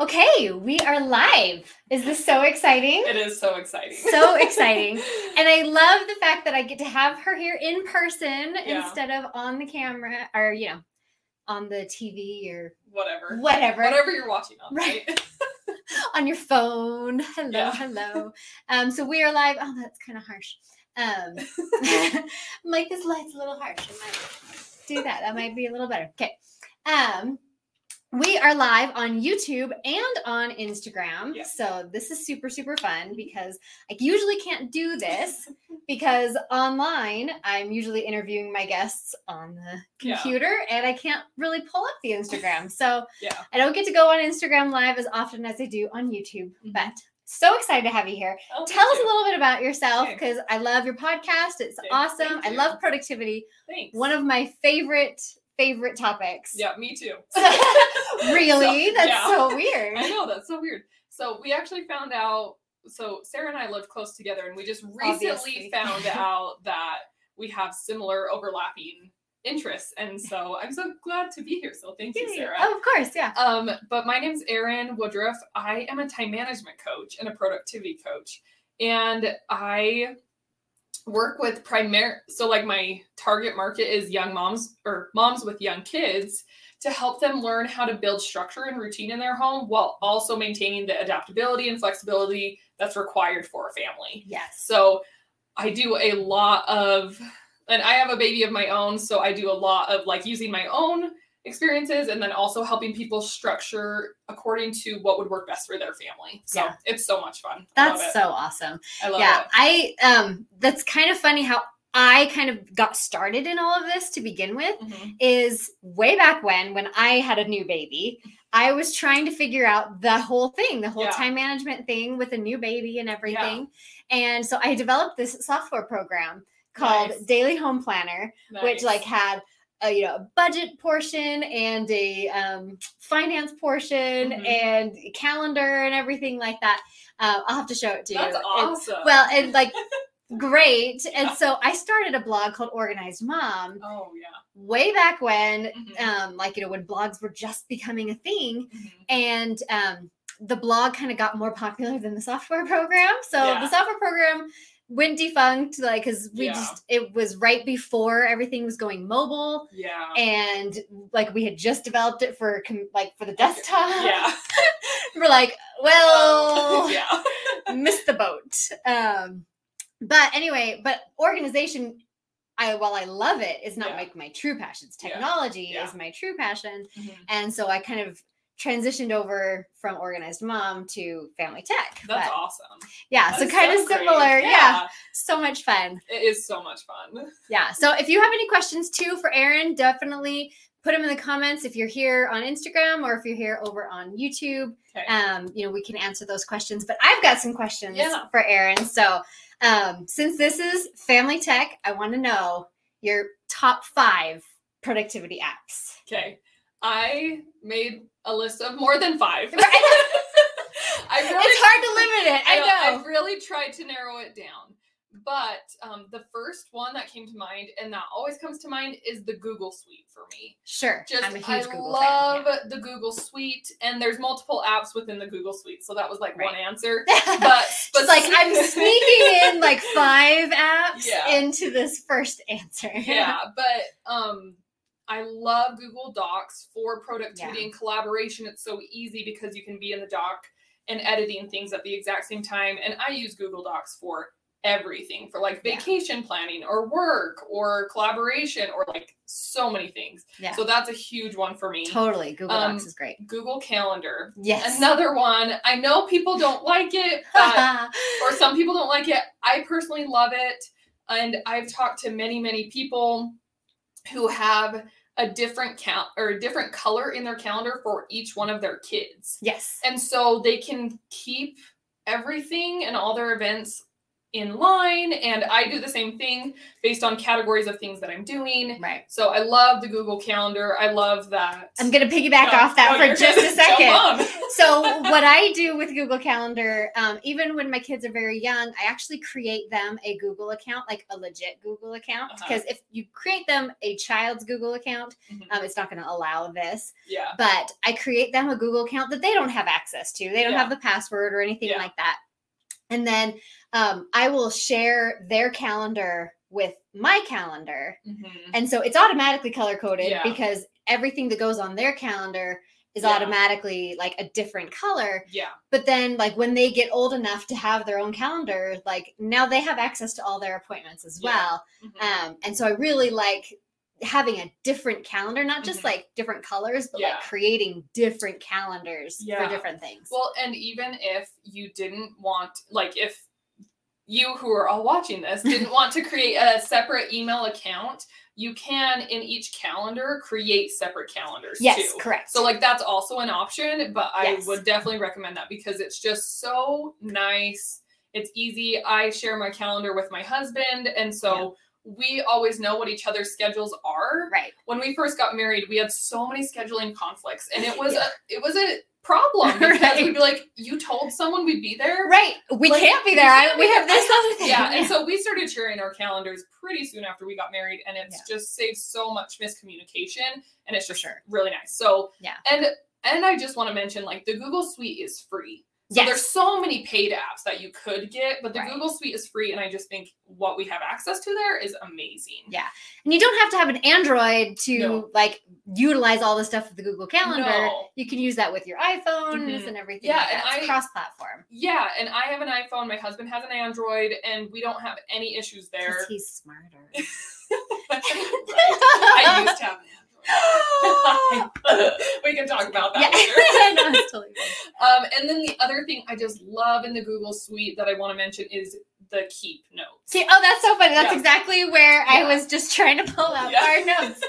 Okay, we are live. Is this so exciting? It is so exciting. So exciting. And I love the fact that I get to have her here in person Yeah. instead of on the camera or, you know, on the TV or Whatever. whatever. Whatever you're watching on, Right. right? on your phone. Hello, Yeah. hello. Um, so we are live. Oh, that's kind of harsh. Um, like this light's a little harsh. I might do that. That might be a little better. Okay. Um, we are live on YouTube and on Instagram. Yeah. So this is super, super fun because I usually can't do this because online I'm usually interviewing my guests on the Yeah. computer and I can't really pull up the Instagram. So Yeah. I don't get to go on Instagram live as often as I do on YouTube, Mhm. but so excited to have you here. Oh, Tell thank us a little bit about yourself because I love your podcast. It's Okay, awesome. thank I love productivity. Thanks. One of my favorite favorite topics. Yeah, me too. really? So, That's yeah. so weird. I know that's so weird. So we actually found out. So Sarah and I lived close together, and we just recently Obviously. found out that we have similar overlapping interests, and so I'm so glad to be here. So thank you, Sarah. Oh, of course, yeah. Um, but my name's Erin Woodruff. I am a time management coach and a productivity coach. And I work with primary so like my target market is young moms or moms with young kids to help them learn how to build structure and routine in their home while also maintaining the adaptability and flexibility that's required for a family. Yes. So I do a lot of, and I have a baby of my own. So I do a lot of like using my own experiences and then also helping people structure according to what would work best for their family. So Yeah. it's so much fun. That's so awesome. I love yeah, it. I um that's kind of funny how I kind of got started in all of this to begin with. Mhm. is way back when when I had a new baby, I was trying to figure out the whole thing, the whole Yeah. time management thing with a new baby and everything. And so I developed this software program called Nice. Daily Home Planner, which like had a you know a budget portion and a um, finance portion Mhm. and calendar and everything like that. Uh, I'll have to show it to that's you. It's- awesome. well, and like great. And so I started a blog called Organized Mom oh yeah. way back when Mhm. um like you know when blogs were just becoming a thing Mhm. and um the blog kind of got more popular than the software program so Yeah. the software program went defunct like because we Yeah. just it was right before everything was going mobile Yeah. and like we had just developed it for like for the desktop yeah. we're like well yeah. missed the boat. Um, but anyway, but organization, I while I love it, it, is not Yeah. like my true passion. It's Yeah. technology Yeah. is my true passion, Mhm. and so I kind of transitioned over from organized mom to family tech. That's But, awesome. yeah, That so kind of so great. similar. Yeah. so much fun. It is so much fun. Yeah. So if you have any questions too for Erin, definitely put them in the comments if you're here on Instagram or if you're here over on YouTube. Okay. Um, you know, we can answer those questions. But I've got some questions Yeah. for Erin. So um, since this is family tech, I want to know your top five productivity apps. Okay. I made a list of more than five. Right. I really it's hard to limit it. I know. I've really tried to narrow it down. But um, the first one that came to mind, and that always comes to mind, is the Google Suite for me. sure. Just I'm a huge I Google love fan. the Google Suite, and there's multiple apps within the Google Suite, so that was like one answer. Yeah. But Just like I'm sneaking in like five apps Yeah. into this first answer. yeah but um i love google docs for productivity Yeah. and collaboration it's so easy because you can be in the doc and editing things at the exact same time and i use google docs for everything for like Yeah. vacation planning or work or collaboration or like so many things Yeah. so that's a huge one for me Totally. Google Um, Docs is great. google calendar Yes. another one i know people don't like it but or some people don't like it. I personally love it. And I've talked to many, many people who have a different count or a different color in their calendar for each one of their kids. yes. And so they can keep everything and all their events in line and I do the same thing based on categories of things that I'm doing. Right. So I love the Google Calendar. I love that. I'm gonna piggyback No, off that no, for just a second. so what I do with Google Calendar, um, even when my kids are very young, I actually create them a Google account, like a legit Google account. Uh-huh. Because if you create them a child's Google account, Mhm. um, it's not going to allow this. yeah. But I create them a Google account that they don't have access to. They don't Yeah. have the password or anything Yeah. like that. And then um, I will share their calendar with my calendar. Mhm. And so it's automatically color coded Yeah. because everything that goes on their calendar is Yeah. automatically like a different color. Yeah. But then, like, when they get old enough to have their own calendar, like, now they have access to all their appointments as Yeah. well. Mhm. Um, and so I really like having a different calendar, not just Mhm. like different colors, but Yeah. like creating different calendars Yeah. for different things. Well, and even if you didn't want, like, if you who are all watching this didn't want to create a separate email account, you can in each calendar create separate calendars yes, too. correct. So, like, that's also an option, but I Yes. would definitely recommend that because it's just so nice. It's easy. I share my calendar with my husband, and so we always know what each other's schedules are right. when we first got married, we had so many scheduling conflicts, and it was Yeah. a it was a problem because Right. we'd be like, "You told someone we'd be there." Right. We Like, can't be there. I, we have this other thing. Yeah, and so we started sharing our calendars pretty soon after we got married, and it's Yeah. just saved so much miscommunication, and it's just sure. really nice. So Yeah. and and I just want to mention like the Google Suite is free. So Yes. there's so many paid apps that you could get, but the Right. Google Suite is free, and I just think what we have access to there is amazing. Yeah. And you don't have to have an Android to No. like utilize all the stuff with the Google Calendar. No. You can use that with your iPhones Mhm. and everything. Yeah, like and. It's I- cross-platform. Yeah, and I have an iPhone. My husband has an Android, and we don't have any issues there. He's smarter. I used to have an. we can talk about that yeah, later. no, totally. Um, and then the other thing I just love in the Google Suite that I want to mention is the Keep notes. See, oh, that's so funny. That's Yeah. exactly where I was just trying to pull out Yeah. our notes.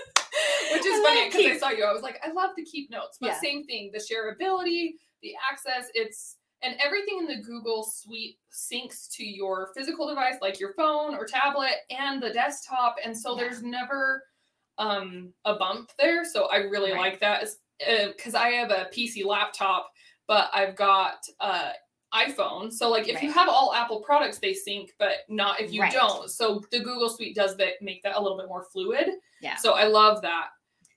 Which is I funny because I saw you. I was like, I love the Keep notes, but Yeah. same thing. The shareability, the access, it's and everything in the Google Suite syncs to your physical device, like your phone or tablet, and the desktop. And so Yeah. there's never um, a bump there. So I really Right. like that because I have a PC laptop, but I've got uh, iPhone. So like if you have all Apple products, they sync, but not if you Right. don't. So the Google Suite does that make that a little bit more fluid. Yeah. So I love that.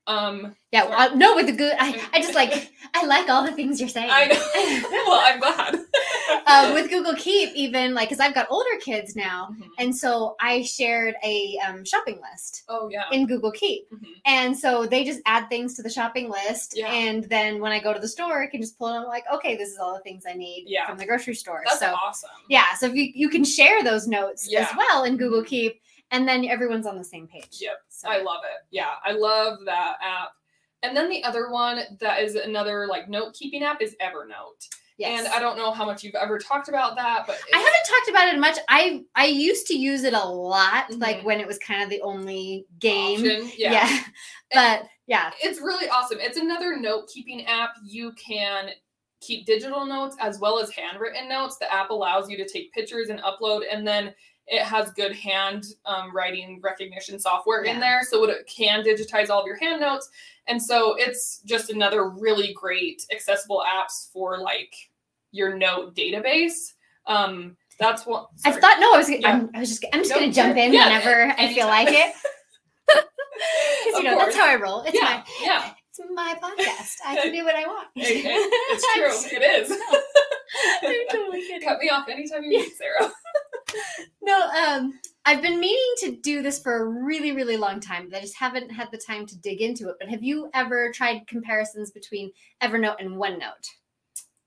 Um, Yeah, Sorry. uh, no, with the good, I, I just like, I like all the things you're saying. I know. well, I'm glad. um, with Google Keep, even like, because I've got older kids now, Mhm. and so I shared a um, shopping list Oh yeah. in Google Keep, Mhm. and so they just add things to the shopping list, Yeah. and then when I go to the store, I can just pull it. I'm like, okay, this is all the things I need Yeah. from the grocery store. That's so awesome. yeah, so if you you can share those notes as well in Google Keep, and then everyone's on the same page. Yep. So, I love it. Yeah, I love that app. And then the other one that is another like note keeping app is Evernote. yes. And I don't know how much you've ever talked about that, but I haven't talked about it much. I I used to use it a lot, like Mhm. when it was kind of the only game. option. Yeah. Yeah. but yeah, It's really awesome. It's another note keeping app. You can keep digital notes as well as handwritten notes. The app allows you to take pictures and upload, and then it has good hand um, writing recognition software Yeah. in there, so it can digitize all of your hand notes. And so it's just another really great accessible apps for like your note database. Um, that's what I thought no, I was Yeah. I'm, I was just I'm just No, gonna jump in Yeah, whenever I feel like it. Because you know that's how I roll. It's my yeah, it's my podcast. I can do what I want. It- it- it's true. It is. I'm totally kidding. Cut me off anytime you need, Sarah. No, um, I've been meaning to do this for a really, really long time, but I just haven't had the time to dig into it. But have you ever tried comparisons between Evernote and OneNote?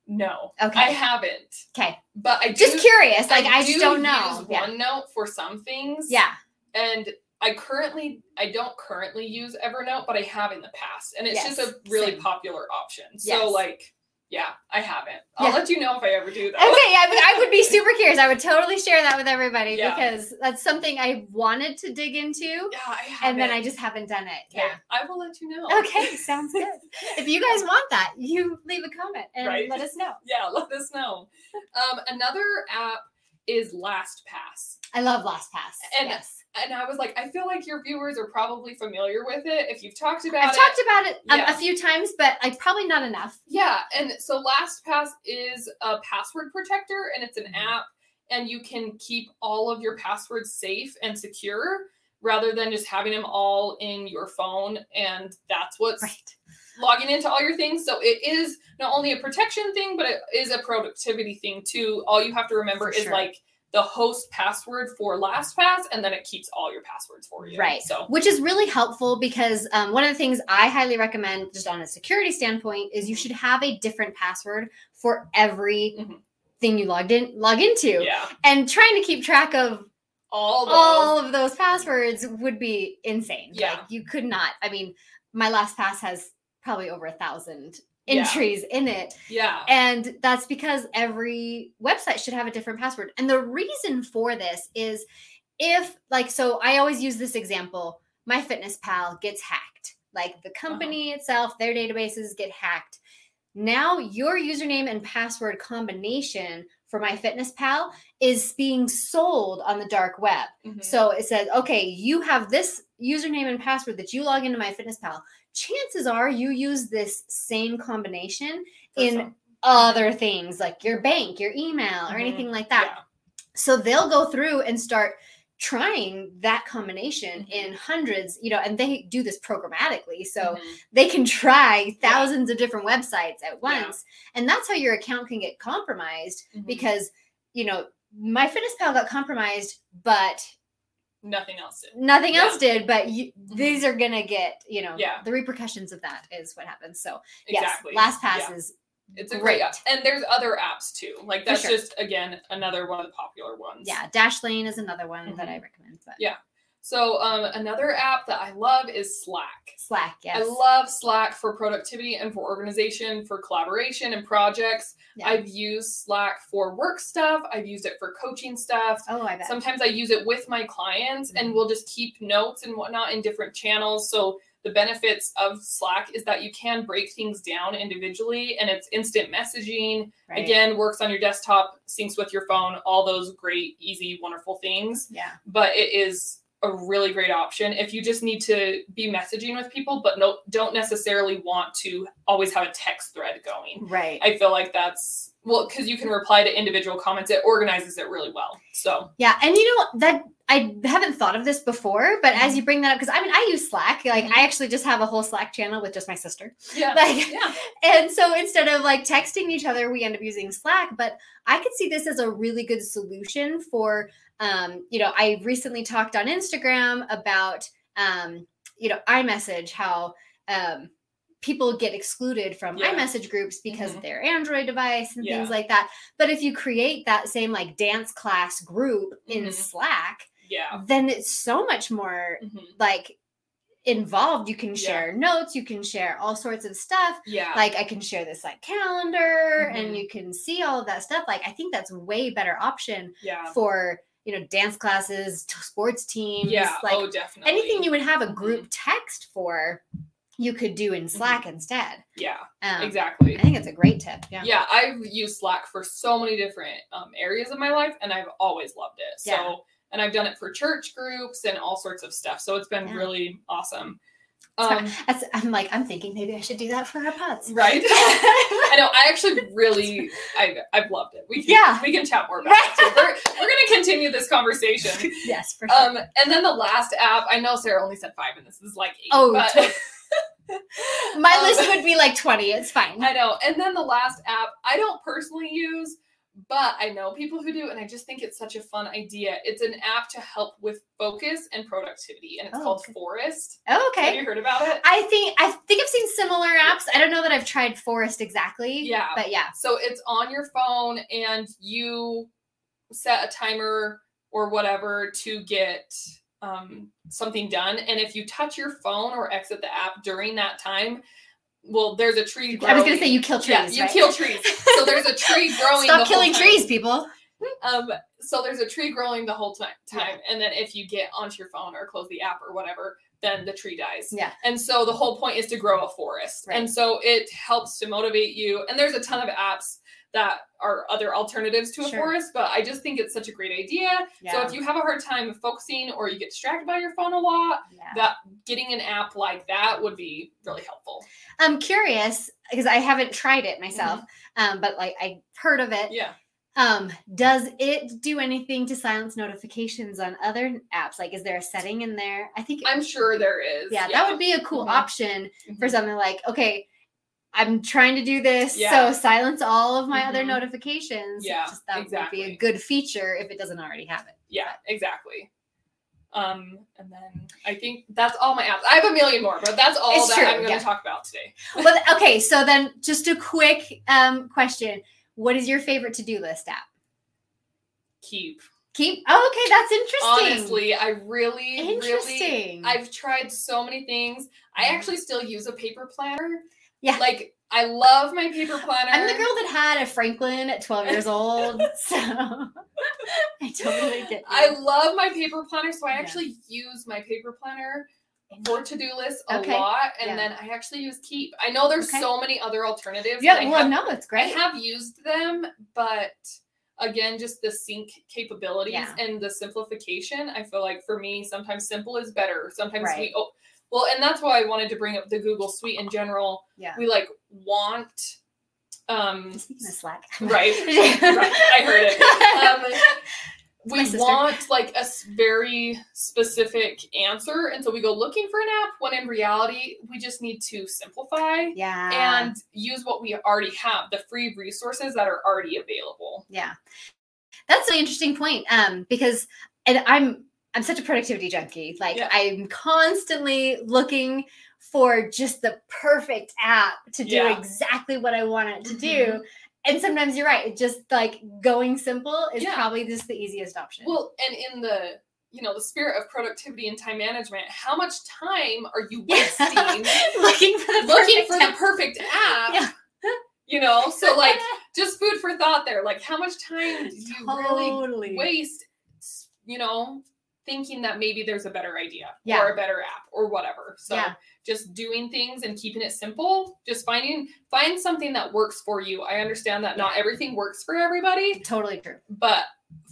No, Okay. I haven't. Okay, But I just do, curious. Like I, do just don't know. Use Yeah. OneNote for some things. yeah, and I currently I don't currently use Evernote, but I have in the past, and it's just a really same. popular option. So Yes. like, yeah, I haven't. I'll Yeah. let you know if I ever do though. Okay, I would, I would be super curious. I would totally share that with everybody Yeah. because that's something I wanted to dig into, Yeah, I haven't. and then I just haven't done it. Okay, Yeah. I will let you know. Okay, sounds good. If you guys want that, you leave a comment and Right. let us know. yeah, let us know. Um, another app is LastPass. I love LastPass. And- yes. And I was like, I feel like your viewers are probably familiar with it if you've talked about it, I've talked about it um, Yeah. a few times, but I probably not enough. Yeah, and so LastPass is a password protector and it's an Mhm. app and you can keep all of your passwords safe and secure rather than just having them all in your phone and that's what's Right. logging into all your things. So it is not only a protection thing, but it is a productivity thing too. All you have to remember For is sure. like the host password for LastPass and then it keeps all your passwords for you. Right. So Which is really helpful because um, one of the things I highly recommend, just on a security standpoint, is you should have a different password for every Mhm. thing you logged in log into. yeah, And trying to keep track of all those. all of those passwords would be insane. Yeah. Like you could not. I mean, my LastPass has probably over a thousand Yeah. entries in it. yeah. And that's because every website should have a different password. And the reason for this is if, like, so I always use this example MyFitnessPal gets hacked. Like the company itself, their databases get hacked. Now your username and password combination for MyFitnessPal is being sold on the dark web. Mhm. So it says, okay, you have this username and password that you log into MyFitnessPal. Chances are you use this same combination For in some- other things like your bank, your email, or Mhm. anything like that. yeah. So they'll go through and start trying that combination Mhm. in hundreds, you know, and they do this programmatically. So Mhm. they can try thousands of different websites at Yeah. once. And that's how your account can get compromised Mhm. because, you know, MyFitnessPal got compromised, but nothing else did. nothing Yeah. else did. But you, mm-hmm. these are going to get, you know, Yeah. the repercussions of that is what happens. So, Exactly. yes, LastPass Yeah. is It's a great. great, app. and there's other apps too. Like that's sure. just again another one of the popular ones. Yeah, Dashlane is another one that mm-hmm. I recommend. But Yeah. So um, another app that I love is Slack. Slack, yes. I love Slack for productivity and for organization, for collaboration and projects. Yeah. I've used Slack for work stuff. I've used it for coaching stuff. Oh, I bet. Sometimes I use it with my clients and Mhm. we'll just keep notes and whatnot in different channels. So the benefits of Slack is that you can break things down individually and it's instant messaging. Right. Again, works on your desktop, syncs with your phone, all those great, easy, wonderful things. Yeah. But it is a really great option if you just need to be messaging with people, but no, don't necessarily want to always have a text thread going. Right. I feel like that's well because you can reply to individual comments. It organizes it really well. So Yeah, and you know that I haven't thought of this before, but as you bring that up, because I mean I use Slack. Like Mhm. I actually just have a whole Slack channel with just my sister, yeah, Like- yeah, and so instead of like texting each other, we end up using Slack. But I could see this as a really good solution for, um, you know, I recently talked on Instagram about, um, you know, iMessage how. Um, people get excluded from Yeah. iMessage groups because Mhm. of their Android device and Yeah. things like that. But if you create that same like dance class group in Mhm. Slack, yeah. then it's so much more Mhm. like involved. You can Yeah. share notes, you can share all sorts of stuff. Yeah. Like I can share this like calendar and Mhm. you can see all of that stuff. Like I think that's way better option yeah. for, you know, dance classes, t- sports teams, Yeah. like oh, definitely. anything you would have a group text for, you could do in Slack instead. Yeah. Um, Exactly. I think it's a great tip. Yeah. Yeah, I've used Slack for so many different um, areas of my life, and I've always loved it. So, Yeah. and I've done it for church groups and all sorts of stuff. So it's been Yeah. really awesome. Um, I'm like, I'm thinking maybe I should do that for our pods. right? I know. I actually really, I, I've loved it. We can, Yeah. we can chat more about it too. We're, we're going to continue this conversation. yes, for sure. Um, and then the last app, I know Sarah only said five, and this is like eight. Oh, but. My um, list would be like 20. It's fine. I know. And then the last app, I don't personally use, but I know people who do, and I just think it's such a fun idea. It's an app to help with focus and productivity, and it's Oh, called okay. Forest. Oh, okay. Have you heard about it? I think I think I've seen similar apps. I don't know that I've tried Forest exactly. Yeah. But yeah. So it's on your phone, and you set a timer or whatever to get um, something done. And if you touch your phone or exit the app during that time, well, there's a tree. I was gonna say you kill trees. Yeah, you right? kill trees. So there's a tree growing. the Stop killing trees, people. Um, so there's a tree growing the whole time, time, and then if you get onto your phone or close the app or whatever, then the tree dies. Yeah. And so the whole point is to grow a forest, Right. and so it helps to motivate you. And there's a ton of apps that are other alternatives to a Sure. forest, but I just think it's such a great idea. So if you have a hard time focusing or you get distracted by your phone a lot, yeah. that getting an app like that would be really helpful. I'm curious because I haven't tried it myself, Mm-hmm. um, but like I heard of it. Yeah. Um, does it do anything to silence notifications on other apps? Like, is there a setting in there? I think, I'm sure there is. yeah, that would be a cool Mhm. option for Mhm. something like, okay, I'm trying to do this, Yeah. so silence all of my other Mhm. notifications. Yeah, Just that would be a good feature if it doesn't already have it. Yeah, exactly. Um, and then I think that's all my apps. I have a million more, but that's all It's that true, I'm going to yeah. talk about today. Well, okay, so then just a quick um, question: What is your favorite to-do list app? Keep. Keep. Oh, okay, that's interesting. Honestly, I really, really. I've tried so many things. I Mhm. actually still use a paper planner. Yeah. Like I love my paper planner. I'm the girl that had a Franklin at 12 years old, so I totally get. I love my paper planner, so I Yeah. actually use my paper planner for to-do lists a Okay. lot, and Yeah. then I actually use Keep. I know there's Okay. so many other alternatives. yeah, I well, have- no, it's great. I have used them, but again, just the sync capabilities Yeah. and the simplification. I feel like for me, sometimes simple is better. Sometimes Right. we oh well, and that's why I wanted to bring up the Google Suite in general. yeah. We like want um Speaking of Slack, right, right, I heard it. Um, we want like a very specific answer, and so we go looking for an app. When in reality, we just need to simplify yeah, and use what we already have, the free resources that are already available. yeah, that's an interesting point. Um, because and I'm I'm such a productivity junkie. Like Yeah. I'm constantly looking for just the perfect app to do Yeah. exactly what I want it to Mhm. do. And sometimes you're right. Just like going simple is Yeah. probably just the easiest option. Well, and in the you know the spirit of productivity and time management, how much time are you wasting looking for the looking perfect for the app. perfect app? You know, so like just food for thought there. Like how much time do you really totally waste? You know, thinking that maybe there's a better idea Yeah. or a better app or whatever. So Yeah. just doing things and keeping it simple. Just finding find something that works for you. I understand that not everything works for everybody, totally true. but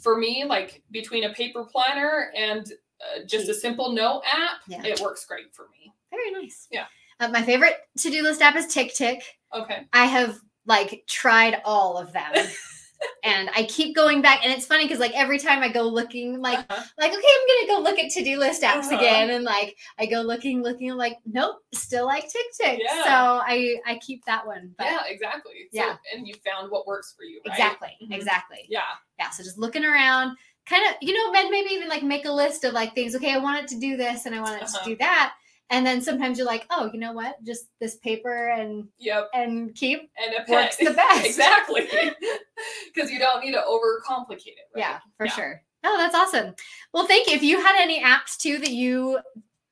for me, like between a paper planner and uh, just a simple note app, Yeah. it works great for me. Very nice. Yeah. Uh, my favorite to-do list app is TickTick. Okay. I have like tried all of them. and I keep going back and it's funny because like every time I go looking like Uh-huh. like okay I'm gonna go look at to-do list apps Uh-huh. again and like I go looking looking I'm like nope still like TickTick Yeah. so I I keep that one but yeah, exactly. So, Yeah. And you found what works for you, right? exactly Mhm. exactly Yeah. yeah so just looking around kind of you know and maybe even like make a list of like things okay I want it to do this and I want it Uh-huh. to do that and then sometimes you're like oh you know what just this paper and Yep. and keep And a works the best exactly. Because you don't need to overcomplicate it, right? Yeah, for Yeah. sure. Oh, that's awesome. Well, thank you. If you had any apps too that you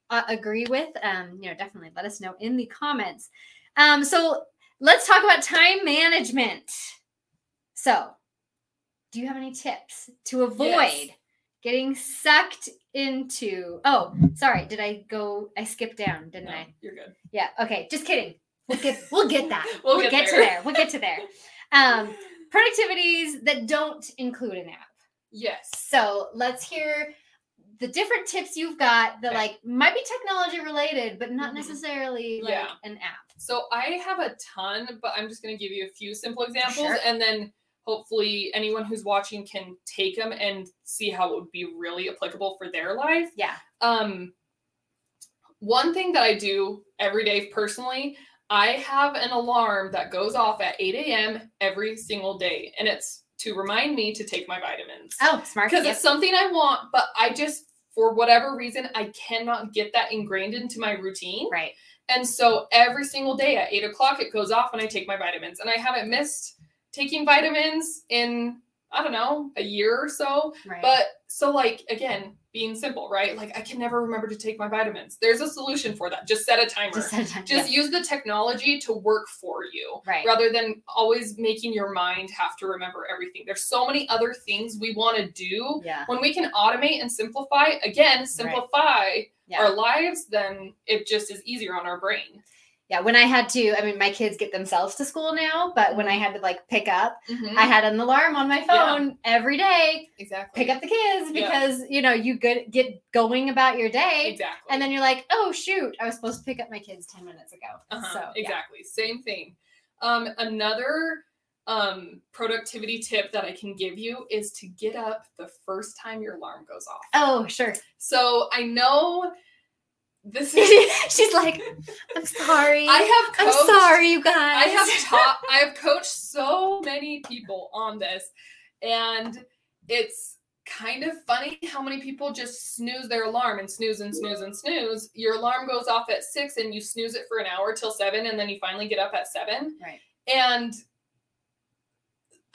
uh, agree with, um, you know, definitely let us know in the comments. Um, so let's talk about time management. So, do you have any tips to avoid Yes. Getting sucked into? Oh, sorry, did I go? I skipped down, didn't No, I? you're good. Yeah. Okay, just kidding. We'll get we'll get that. We'll get to there. there. We'll get to there. Um, productivities that don't include an app. Yes. So let's hear the different tips you've got that Okay. like might be technology related, but not Mhm. necessarily like Yeah. an app. So I have a ton, but I'm just going to give you a few simple examples Sure. and then hopefully anyone who's watching can take them and see how it would be really applicable for their life. Yeah. Um one thing that I do every day personally, I have an alarm that goes off at 8 a.m. every single day. And it's to remind me to take my vitamins. Oh, smart. Because Yep. it's something I want, but I just for whatever reason I cannot get that ingrained into my routine. right. And so every single day at eight o'clock, it goes off and I take my vitamins. And I haven't missed taking vitamins in, I don't know, a year or so. Right. But so, like, again, being simple, right? Like, I can never remember to take my vitamins. There's a solution for that. Just set a timer. just Just, a time. yeah. use the technology to work for you right. rather than always making your mind have to remember everything. There's so many other things we want to do. Yeah. When we can automate and simplify, again, simplify Yeah. our lives, then it just is easier on our brain. Yeah, when I had to, I mean, my kids get themselves to school now, but when I had to like pick up, Mhm. I had an alarm on my phone every day. exactly. Pick up the kids Yeah. because you know you get get going about your day, exactly. and then you're like, oh shoot, I was supposed to pick up my kids ten minutes ago. Uh-huh, So yeah. exactly same thing um another um productivity tip that i can give you is to get up the first time your alarm goes off Oh sure. so i know this is She's like, I'm sorry. i have I'm sorry, you guys. i have taught i have coached so many people on this and it's kind of funny how many people just snooze their alarm and snooze and snooze and snooze your alarm goes off at six and you snooze it for an hour till seven and then you finally get up at seven Right. and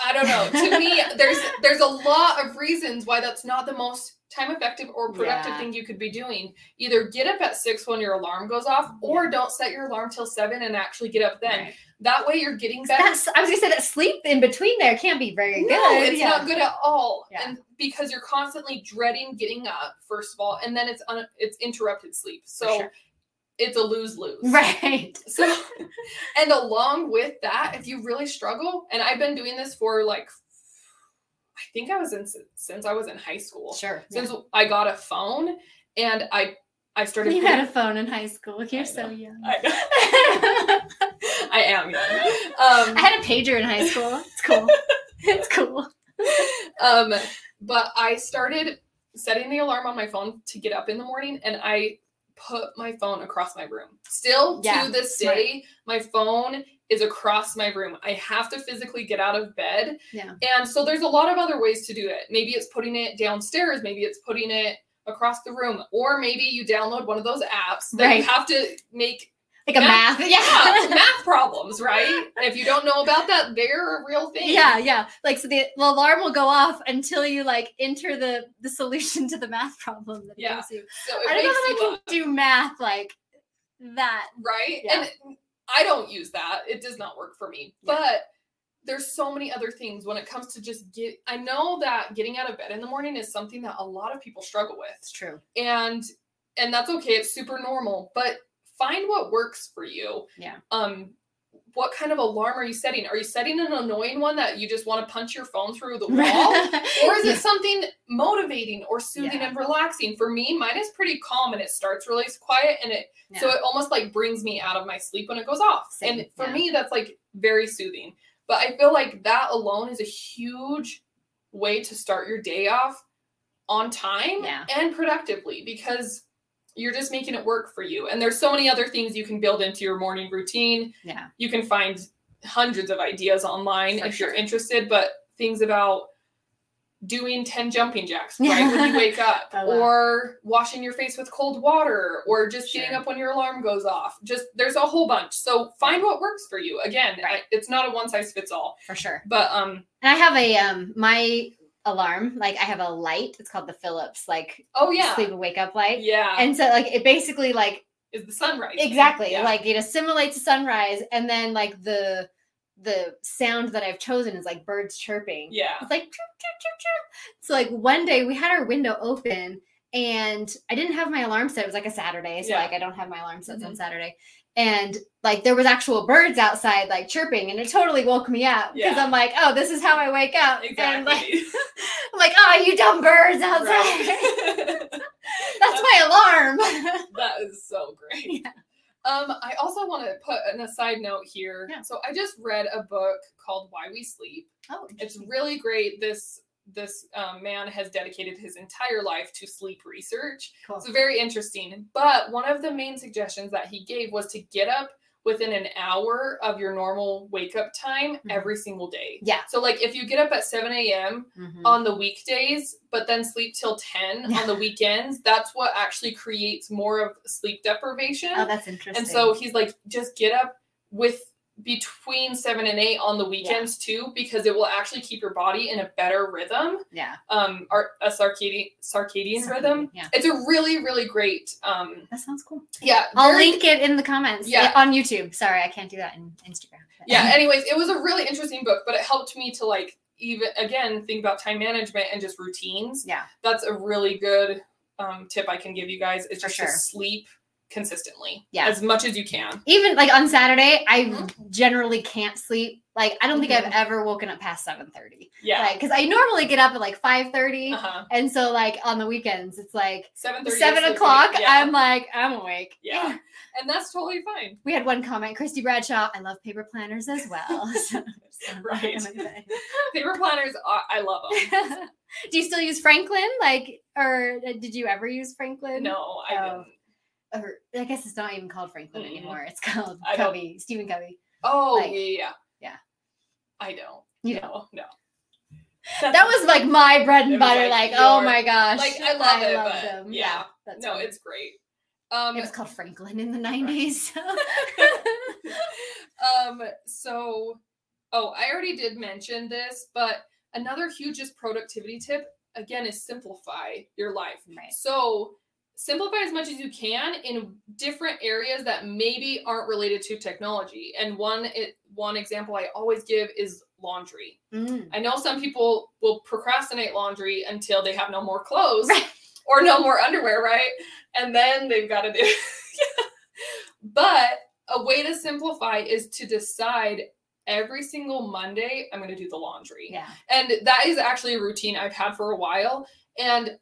I don't know. To me, there's there's a lot of reasons why that's not the most time effective or productive Yeah. thing you could be doing. Either get up at six when your alarm goes off, or don't set your alarm till seven and actually get up then. Right. That way, you're getting better. That's, I was gonna say that sleep in between there can't be very no, good. it's yeah. not good at all. Yeah. And because you're constantly dreading getting up, first of all, and then it's un- it's interrupted sleep. So sure. it's a lose lose. Right. So, and along with that, if you really struggle, and I've been doing this for like, I think I was in since I was in high school. Sure. Since I got a phone, and I I started. You putting- had a phone in high school. You're so young. I, I am young. Um, I had a pager in high school. It's cool. it's cool. um, but I started setting the alarm on my phone to get up in the morning, and I put my phone across my room. Still Yeah, to this day, my phone is across my room. I have to physically get out of bed. Yeah. And so there's a lot of other ways to do it. Maybe it's putting it downstairs, maybe it's putting it across the room, or maybe you download one of those apps that you have to make Like a Math- math. yeah, math problems, right? If you don't know about that, they're a real thing. Yeah, yeah. Like so the, the alarm will go off until you like enter the the solution to the math problem that it Yeah. gives you. So it I don't know you I up. can do math like that. right? Yeah. And I don't use that. It does not work for me. Yeah. But there's so many other things when it comes to just get I know that getting out of bed in the morning is something that a lot of people struggle with. It's true. And and that's okay. It's super normal, but find what works for you. Yeah. Um what kind of alarm are you setting? Are you setting an annoying one that you just want to punch your phone through the wall? or is it something motivating or soothing Yeah. and relaxing? For me, mine is pretty calm and it starts really quiet and it Yeah. so it almost like brings me out of my sleep when it goes off. Same, and for yeah. me, that's like very soothing. But I feel like that alone is a huge way to start your day off on time and productively because you're just making it work for you. And there's so many other things you can build into your morning routine. yeah. You can find hundreds of ideas online For if sure. you're interested, but things about doing 10 jumping jacks right when you wake up or washing your face with cold water or just getting up when your alarm goes off just there's a whole bunch so find what works for you again I- Right. it's not a one size fits all For sure. but um And I have a um my alarm, like I have a light. It's called the Philips like oh yeah sleep and wake up light. yeah And so like it basically like is the sunrise exactly Yeah. like it assimilates a sunrise and then like the the sound that I've chosen is like birds chirping. yeah It's like chirp, chirp, chirp, chirp. So like one day we had our window open and I didn't have my alarm set. It was like a Saturday. So Yeah. like I don't have my alarm sets on Mhm. Saturday. And like there was actual birds outside like chirping and it totally woke me up because Yeah. I'm like, oh, this is how I wake up. And like I'm like, oh, you dumb birds outside. Right. That's my alarm. that is so great. Yeah. Um, I also want to put an aside note here. Yeah. So I just read a book called Why We Sleep. oh, It's really great. This this um, man has dedicated his entire life to sleep research. cool. It's very interesting. But one of the main suggestions that he gave was to get up within an hour of your normal wake up time Mhm. every single day. Yeah. So like if you get up at 7 a.m. Mhm. on the weekdays, but then sleep till 10 on the weekends, that's what actually creates more of sleep deprivation. Oh, that's interesting. and so he's like, just get up with between seven and eight on the weekends too, because it will actually keep your body in a better rhythm, yeah, um, or a circadian circadian rhythm. Yeah, It's a really, really great, um, that sounds cool. yeah. I'll very- link it in the comments. Yeah. on YouTube. Sorry, I can't do that in Instagram. yeah anyways it was a really interesting book but it helped me to like even again think about time management and just routines yeah, that's a really good um, tip i can give you guys It's just sure. to sleep consistently. Yeah. As much as you can. Even like on Saturday, I Mhm. generally can't sleep. Like I don't think Mhm. I've ever woken up past seven thirty. Yeah. Like because I normally get up at like five thirty, uh-huh. and so like on the weekends it's like Seven thirty. seven o'clock. I'm like I'm awake. Yeah. and that's totally fine. We had one comment, Christy Bradshaw. I love paper planners as well. So- Right. Paper planners, are, I love them. Do you still use Franklin? Like, or uh, did you ever use Franklin? No, I Oh. didn't. Or I guess it's not even called Franklin Mm-mm. anymore. It's called I don't- Stephen Covey. Oh, Like, yeah, yeah. yeah. I don't. You no, know, no. that was like my bread and butter. like Like, oh my gosh, like, I love it, love but them. yeah. that's no, funny. it's great. Um, it was called Franklin in the nineties. um, so, oh, I already did mention this, but another huge just productivity tip again is simplify your life. right. So simplify as much as you can in different areas that maybe aren't related to technology. And one it one example I always give is laundry. Mm. I know some people will procrastinate laundry until they have no more clothes Right. or no more underwear, right? And then they've got to do But a way to simplify is to decide every single Monday I'm going to do the laundry. Yeah. And that is actually a routine I've had for a while. And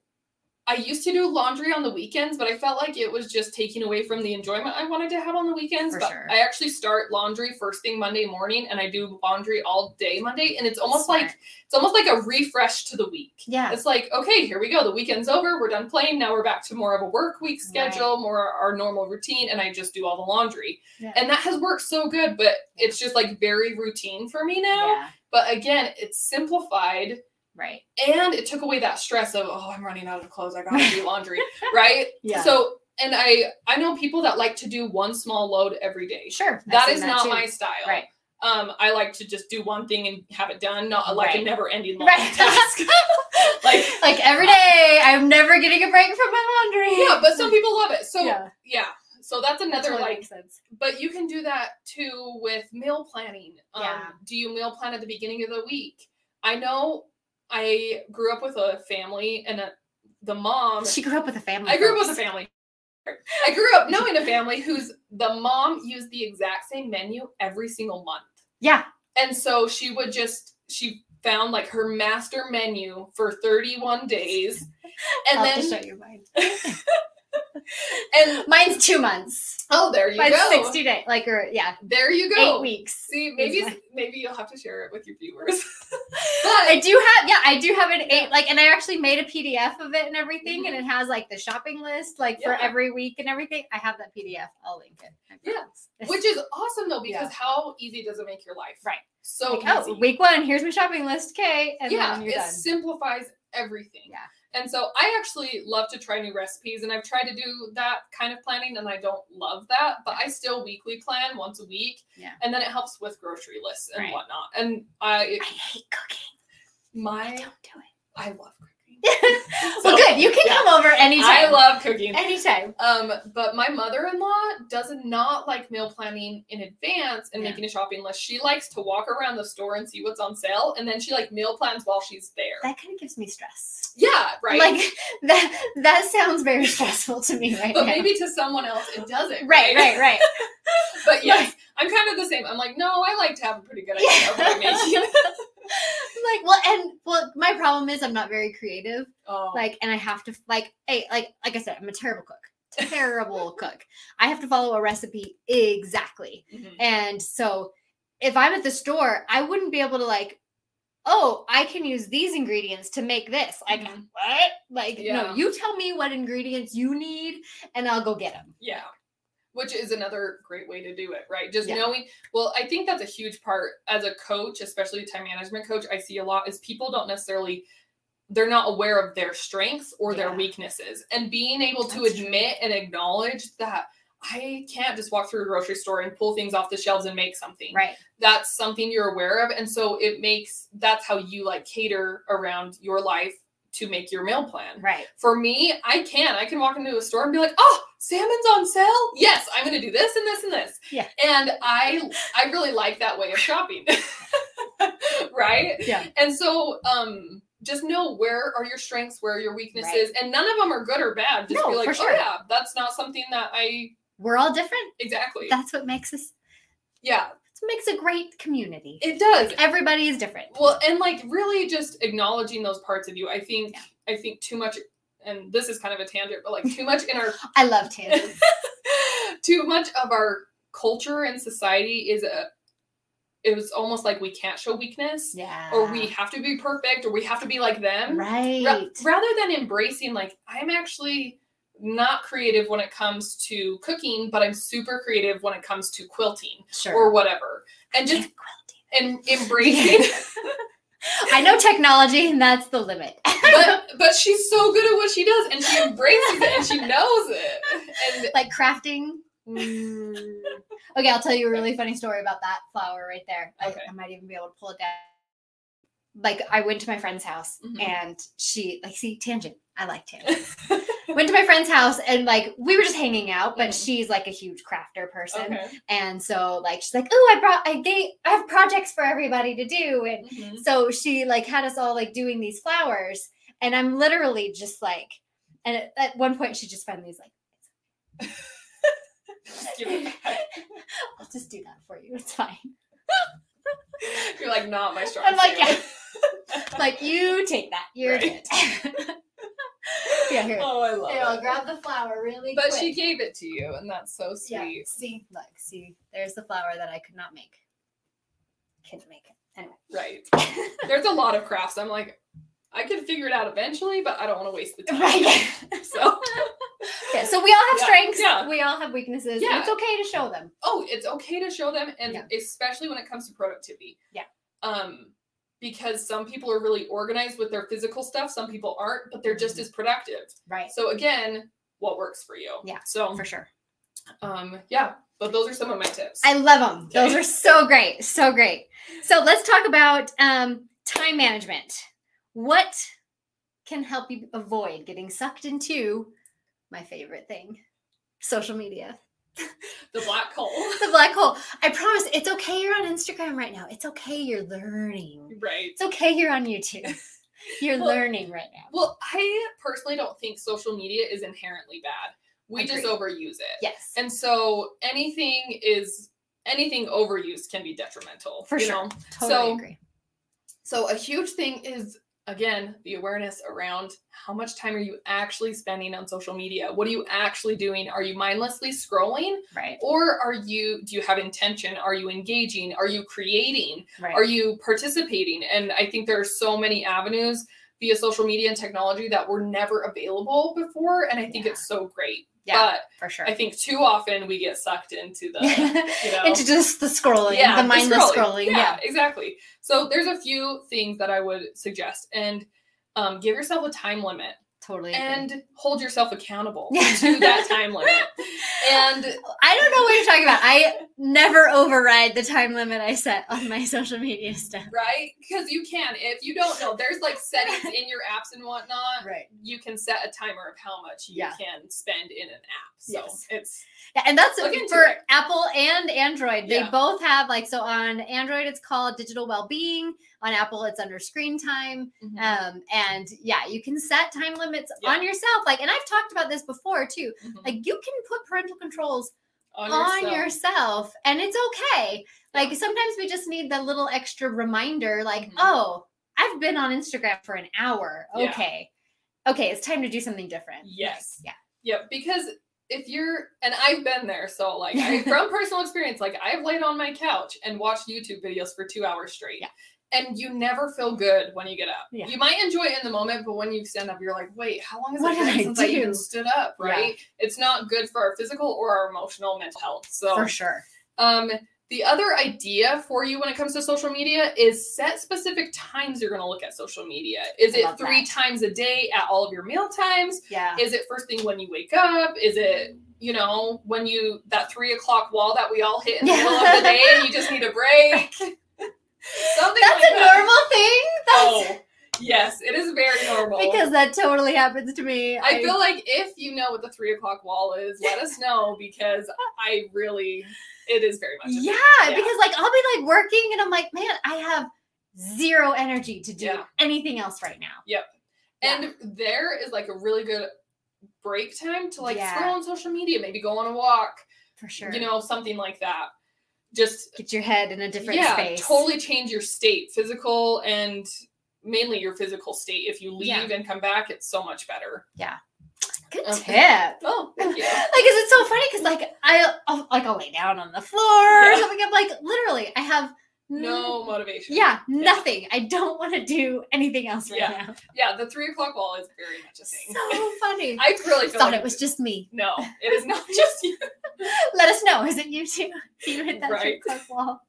I used to do laundry on the weekends, but I felt like it was just taking away from the enjoyment I wanted to have on the weekends. For but sure. I actually start laundry first thing Monday morning and I do laundry all day Monday. And it's almost Smart. like it's almost like a refresh to the week. Yeah. It's like, okay, here we go. The weekend's over. We're done playing. Now we're back to more of a work week Right. schedule, more our normal routine, and I just do all the laundry. Yeah. And that has worked so good, but it's just like very routine for me now. yeah. But again, it's simplified Right. and it took away that stress of, oh, I'm running out of clothes. I gotta do laundry. right? Yeah. So and I I know people that like to do one small load every day. Sure. I've That not too. my style. Right. Um, I like to just do one thing and have it done, not like a never ending Right. task. like like every day, I'm never getting a break from my laundry. yeah, but some people love it. So yeah. yeah, So that's that another totally like makes sense. but you can do that too with meal planning. Um, Yeah. Do you meal plan at the beginning of the week? I know I grew up with a family and a, the mom. She grew up with a family. I grew up with a family. I grew up knowing a family whose the mom used the exact same menu every single month. Yeah. And so she would just, she found like her master menu for 31 days. And I'll then, show you mine. and Mine's two months. oh, there you Mine's go. sixty days. Like or yeah, There you go. eight weeks. See, maybe maybe you'll have to share it with your viewers. I do have yeah, I do have an eight like and I actually made a PDF of it and everything and it has like the shopping list like for Mm-hmm. Every week and everything. I have that PDF. I'll link it. I Yeah. which is awesome though, because Yeah. how easy does it make your life? Right. So like, oh, week one, here's my shopping list. Okay. And yeah, then you're it done. simplifies everything. Yeah. And so I actually love to try new recipes and I've tried to do that kind of planning and I don't love that, but I still weekly plan once a week. Yeah. And then it helps with grocery lists and Right. whatnot. And I I hate cooking. I my don't do it. I love cooking. So, well, good. You can yeah. come over anytime. I love cooking. anytime. Um, but my mother-in-law does not like meal planning in advance and Yeah. making a shopping list. She likes to walk around the store and see what's on sale, and then she like meal plans while she's there. That kind of gives me stress. yeah, right. Like that. That sounds very stressful to me right but now. maybe to someone else it doesn't. right, right, right. But yes, I'm kind of the same. I'm like, no, I like to have a pretty good idea of what I'm making. like well and well my problem is i'm not very creative oh, like and i have to like hey like like i said i'm a terrible cook terrible cook i have to follow a recipe exactly mhm. and so if i'm at the store i wouldn't be able to like oh i can use these ingredients to make this like Mhm. what like Yeah. no you tell me what ingredients you need and i'll go get them yeah. Which is another great way to do it, right? Just Yeah. knowing. Well, I think that's a huge part as a coach, especially a time management coach. I see a lot is people don't necessarily they're not aware of their strengths or their weaknesses, and being able to That's true. admit and acknowledge that I can't just walk through a grocery store and pull things off the shelves and make something. right That's something you're aware of, and so it makes that's how you like cater around your life to make your meal plan right for me, I can. I can walk into a store and be like, "Oh, salmon's on sale. Yes, I'm going to do this and this and this." Yeah. And I I really like that way of shopping. right? yeah And so um just know where are your strengths, where are your weaknesses, and none of them are good or bad. Just No, be like, for sure. oh yeah, that's not something that I We're all different. exactly. That's what makes us. yeah, Makes a great community. it does. Everybody is different. Well, and like really just acknowledging those parts of you. I think Yeah. I think too much and this is kind of a tangent, but like too much in our I love tangents. too much of our culture and society is a it was almost like we can't show weakness yeah. or we have to be perfect or we have to be like them. right. Ra- rather than embracing like I'm actually not creative when it comes to cooking, but I'm super creative when it comes to quilting sure. or whatever. And just And and embracing I know technology, and that's the limit. but but she's so good at what she does and she embraces it and she knows it and like crafting. Mm. Okay, I'll tell you a really funny story about that flower right there. I, Okay. I might even be able to pull it down. Like I went to my friend's house Mhm. and she like see tangent. I like tangents. went to my friend's house and like we were just hanging out, but Mhm. she's like a huge crafter person. okay And so like she's like, Oh, I brought I gave I have projects for everybody to do. And Mhm. so she like had us all like doing these flowers. And I'm literally just like, and at, at one point she just finally is like, Just give it back. I'll just do that for you. It's fine. you're like not my strong I'm like, yeah. like you take that. You're Right. Yeah, here. oh i love Here, I'll grab the flower really but quick. she gave it to you and that's so yeah, sweet see, look, see, there's the flower that I could not make. Couldn't make it. Anyway. right there's a lot of crafts i'm like i could figure it out eventually but i don't want to waste the time right. so yeah, so we all have Yeah, strengths. yeah. We all have weaknesses. Yeah. And it's okay to show them. oh it's okay to show them and Yeah. especially when it comes to productivity Yeah. um because some people are really organized with their physical stuff some people aren't but they're just as productive Right. so again what works for you Yeah, so For sure. um yeah but those are some of my tips I love them. Those are so great. So great. So let's talk about um, time management. What can help you avoid getting sucked into my favorite thing, social media? the black hole The black hole. I promise it's okay you're on Instagram right now. It's okay you're learning. right It's okay you're on YouTube. You're Well- learning right now. well i personally don't think social media is inherently bad we just overuse it Yes. and so anything is anything overused can be detrimental For you sure. know? Totally so- agree. So a huge thing is again the awareness around how much time are you actually spending on social media? What are you actually doing? Are you mindlessly scrolling Right. or are you do you have intention? Are you engaging? Are you creating? Right. Are you participating? And I think there are so many avenues via social media and technology that were never available before and I think Yeah. it's so great. Yeah, for sure. I think too often we get sucked into the you know Into just the scrolling, the mindless scrolling. Yeah. exactly. So there's a few things that I would suggest, and um, give yourself a time limit Totally. agree. and hold yourself accountable to that time limit. And I don't know what you're talking about. I never override the time limit I set on my social media stuff. right, because you can. If you don't know, there's like settings in your apps and whatnot. Right. You can set a timer of how much you Yeah. can spend in an app. So Yes. it's Yeah, and that's for it. Apple and Android. They Yeah. both have like so on Android it's called digital well-being. On Apple it's under screen time. Um, and yeah, you can set time limits Yeah. on yourself. Like, and I've talked about this before too. Mhm. Like you can put parental controls on, on yourself. yourself and it's okay like sometimes we just need the little extra reminder like Mhm. oh i've been on instagram for an hour Yeah. okay okay it's time to do something different Yes. yeah Yep, because if you're and I've been there, so like I, from personal experience, like I've laid on my couch and watched YouTube videos for two hours straight. Yeah. And you never feel good when you get up. Yeah. You might enjoy it in the moment, but when you stand up, you're like, wait, how long has What it been I since I even stood up? Yeah. Right? It's not good for our physical or our emotional mental health. So for sure um the other idea for you when it comes to social media is set specific times you're going to look at social media. Is I it three that. times a day at all of your meal times? yeah Is it first thing when you wake up? Is it, you know, when you that three o'clock wall that we all hit in the middle of the day and you just need a break? Something that's like a that. normal thing that's Oh, yes, it is very normal. because that totally happens to me I feel like if you know what the three o'clock wall is, let us know because I really, it is very much. yeah, Yeah. because like i'll be like working and i'm like man i have zero energy to do Yeah. anything else right now. Yeah. And there is like a really good break time to like scroll on social media, maybe go on a walk, For sure. you know, something like that. Just get your head in a different yeah, space. totally change your state, physical and mainly your physical state. If you leave Yeah. and come back, it's so much better. Yeah. Good Um, tip. Oh, thank you. like, cause it's so funny because like I I'll, like I'll lay down on the floor or something. I'm like literally I have No motivation. yeah nothing. I don't want to do anything else right Yeah. now. Yeah, the three o'clock wall is very much a thing. So funny. I really thought like it was just me. no, it is not just you. Let us know. Is it you too? Do you hit that Right. right. wall?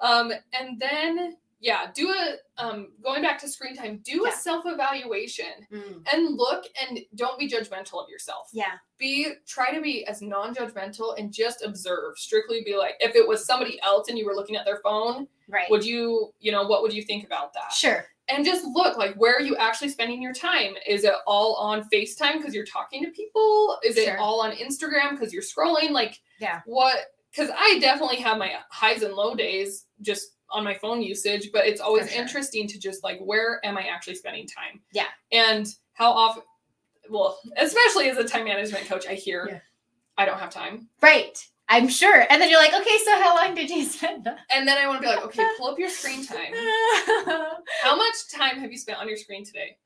Um, and then yeah, do a um going back to screen time, do Yeah. a self-evaluation Mm. and look and don't be judgmental of yourself. Yeah. Be try to be as non-judgmental and just observe. Strictly be like, if it was somebody else and you were looking at their phone, Right. would you, you know, what would you think about that? sure. and just look like where are you actually spending your time is it all on facetime because you're talking to people is Sure. it all on instagram because you're scrolling like Yeah. what because i definitely have my highs and low days just on my phone usage but it's always sure. interesting to just like where am i actually spending time Yeah. and how often well especially as a time management coach i hear Yeah. i don't have time Right. I'm sure. And then you're like, okay, so how long did you spend? and then i want to be like okay pull up your screen time how much time have you spent on your screen today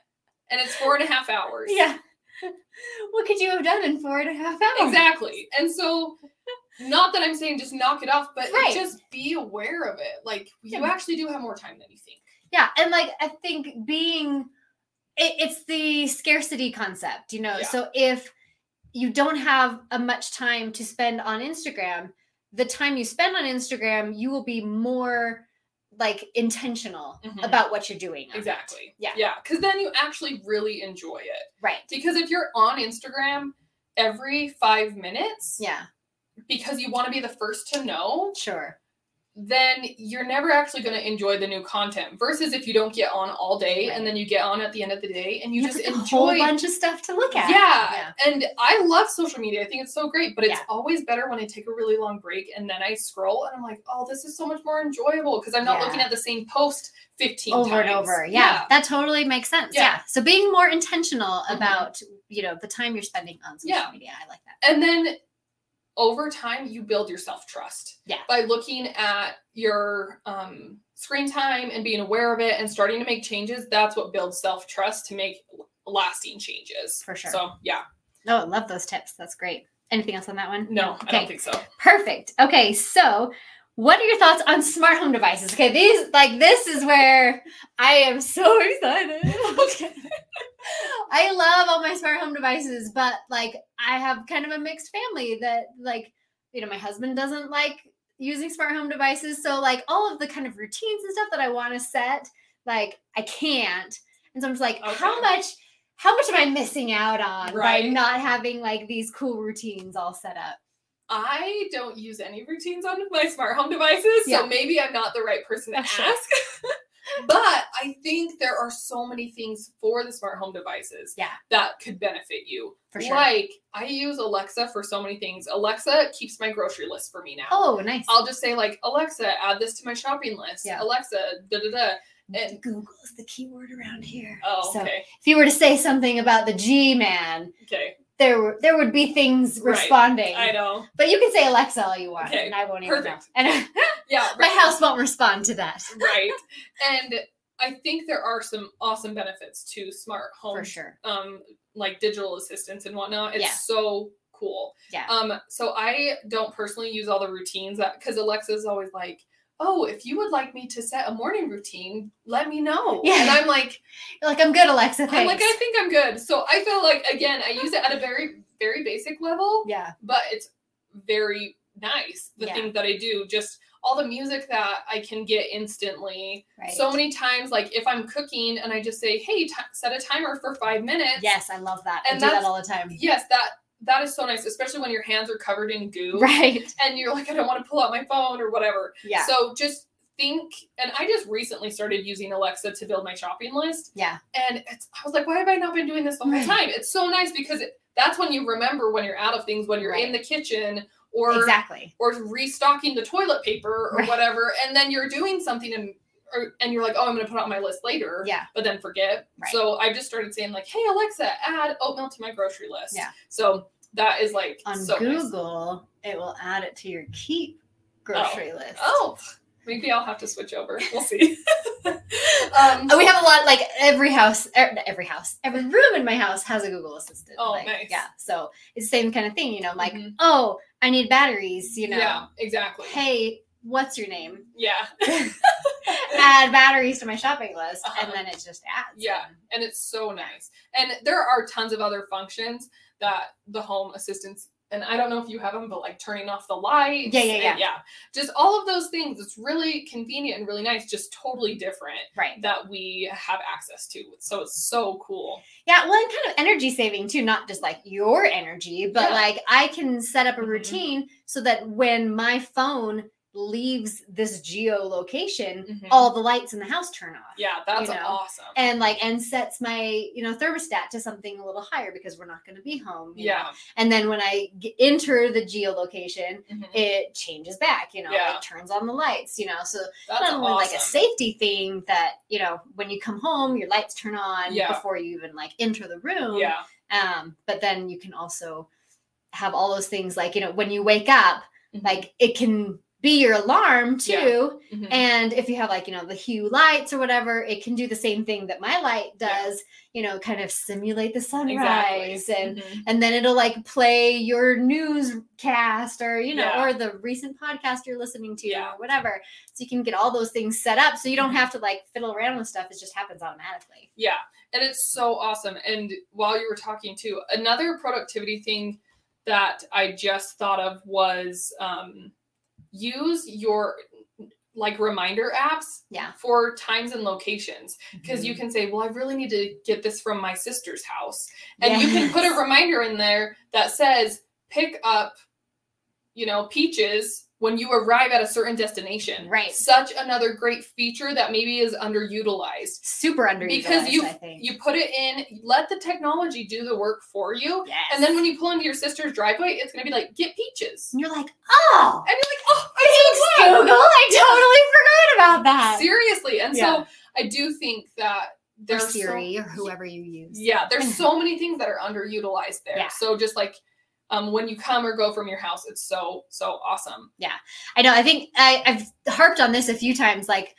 and it's four and a half hours yeah. What could you have done in four and a half hours? Exactly. And so, not that I'm saying just knock it off, but Right. just be aware of it. Like, you Yeah. actually do have more time than you think. Yeah, and like I think being it, it's the scarcity concept, you know. Yeah. So if you don't have a much time to spend on Instagram, the time you spend on Instagram, you will be more like intentional Mhm. about what you're doing. on it. Exactly. Yeah. Yeah. Because then you actually really enjoy it. Right. Because if you're on Instagram every five minutes, Yeah, because you want to be the first to know, sure. then you're never actually going to enjoy the new content. Versus if you don't get on all day Right. and then you get on at the end of the day and you, have just a enjoy whole bunch of stuff to look at. Yeah. And I love social media. I think it's so great, but it's Yeah. always better when I take a really long break and then I scroll and I'm like, oh, this is so much more enjoyable because I'm not Yeah. looking at the same post 15 over times. and over. Yeah, that totally makes sense. Yeah. Yeah. So being more intentional Mhm. about, you know, the time you're spending on social Yeah. media. I like that. And then over time, you build your self trust. Yeah. By looking at your um, screen time and being aware of it and starting to make changes, that's what builds self trust to make lasting changes. For sure. So, yeah. Oh, I love those tips. That's great. Anything else on that one? No, I Okay. don't think so. Perfect. Okay, so what are your thoughts on smart home devices? Okay, these like this is where I am so excited. Okay. I love all my smart home devices, but like I have kind of a mixed family that like you know my husband doesn't like using smart home devices, so like all of the kind of routines and stuff that I want to set, like I can't. And so I'm just like, how much how much am I missing out on by Right. not having like these cool routines all set up? I don't use any routines on my smart home devices, Yeah. so maybe I'm not the right person to ask. but I think there are so many things for the smart home devices Yeah. that could benefit you. For sure. Like I use Alexa for so many things. Alexa keeps my grocery list for me now. Oh, nice. I'll just say like Alexa, add this to my shopping list. Yeah. Alexa, da da da. And Google is the keyword around here. oh, So okay, if you were to say something about the G man, okay, there were there would be things Right. responding. I know. But you can say Alexa all you want, Okay, and I won't even know. perfect. And Yeah, my house won't respond to that. right. And I think there are some awesome benefits to smart home For sure. um like digital assistants and whatnot. It's Yeah. so cool. Yeah. Um, so I don't personally use all the routines that because Alexa's always like, Oh, if you would like me to set a morning routine, let me know. Yeah. And I'm like, You're like I'm good, Alexa. Thanks. I'm like, I think I'm good. So I feel like again, I use it at a very, very basic level, yeah. but it's very nice. The Yeah. things that I do, just all the music that I can get instantly. Right. So many times, like if I'm cooking and I just say, "Hey, t- set a timer for five minutes." Yes, I love that. I And do that all the time. Yes, that that is so nice, especially when your hands are covered in goo Right. and you're like, I don't want to pull out my phone or whatever. Yeah. So just think, and I just recently started using Alexa to build my shopping list, yeah. and it's, I was like, why have I not been doing this the whole Right. time? It's so nice because it, that's when you remember when you're out of things, when you're in the kitchen or Exactly. or restocking the toilet paper or Right. whatever, and then you're doing something and or, and you're like, oh, I'm going to put it on my list later. Yeah. But then forget. Right. So I just started saying like, hey Alexa, add oatmeal to my grocery list. Yeah. So that is like On so nice. Google, it will add it to your keep grocery list. Oh, maybe I'll have to switch over. We'll see. um, Uh, we have a lot like every house er, every house every room in my house has a google assistant Oh, like, nice. yeah so it's the same kind of thing you know like Mhm. oh i need batteries you know Yeah, exactly. hey what's your name Yeah. add batteries to my shopping list Uh-huh. and then it just adds Yeah. them. and it's so nice. And there are tons of other functions that the home assistants and I don't know if you have them, but like turning off the lights. Yeah, yeah, yeah. yeah. Just all of those things. It's really convenient and really nice, just totally different right that we have access to. So it's so cool. yeah well and kind of energy saving too not just like your energy but Yeah. like i can set up a Mhm. routine so that when my phone leaves this geolocation Mhm. all the lights in the house turn off Yeah, that's know, awesome. and like and sets my you know thermostat to something a little higher because we're not going to be home you know? yeah. and then when i g- enter the geolocation Mhm. it changes back you know Yeah. it turns on the lights you know so That's not only like a safety thing that you know when you come home your lights turn on Yeah. before you even like enter the room Yeah. um but then you can also have all those things like you know when you wake up Mhm. like it can be your alarm Yeah. too Mhm. and if you have like, you know, the hue lights or whatever, it can do the same thing that my light Yeah. does, you know, kind of simulate the Exactly. sunrise and Mhm. and then it'll like play your newscast or you know Yeah. or the recent podcast you're listening to Yeah. or whatever. So you can get all those things set up so you don't Mhm. have to like fiddle around with stuff. It just happens automatically. Yeah, and it's so awesome. And while you were talking too, another productivity thing that I just thought of was um, use your like reminder apps Yeah. for times and locations because Mm-hmm. you can say, "Well, I really need to get this from my sister's house," and you can put a reminder in there that says, "Pick up, you know, peaches." When you arrive at a certain destination, Right. Such another great feature that maybe is underutilized super underutilized. because you I think. you put it in let the technology do the work for you yes. and then when you pull into your sister's driveway it's going to be like get peaches and you're like, oh, and you're like oh I'm so. Google. I totally forgot about that. seriously and Yeah. so i do think that there's Siri so, or whoever you use. yeah there's so many things that are underutilized there Yeah. so just like um, when you come or go from your house it's so so awesome Yeah. I know. I think I, I've harped on this a few times. Like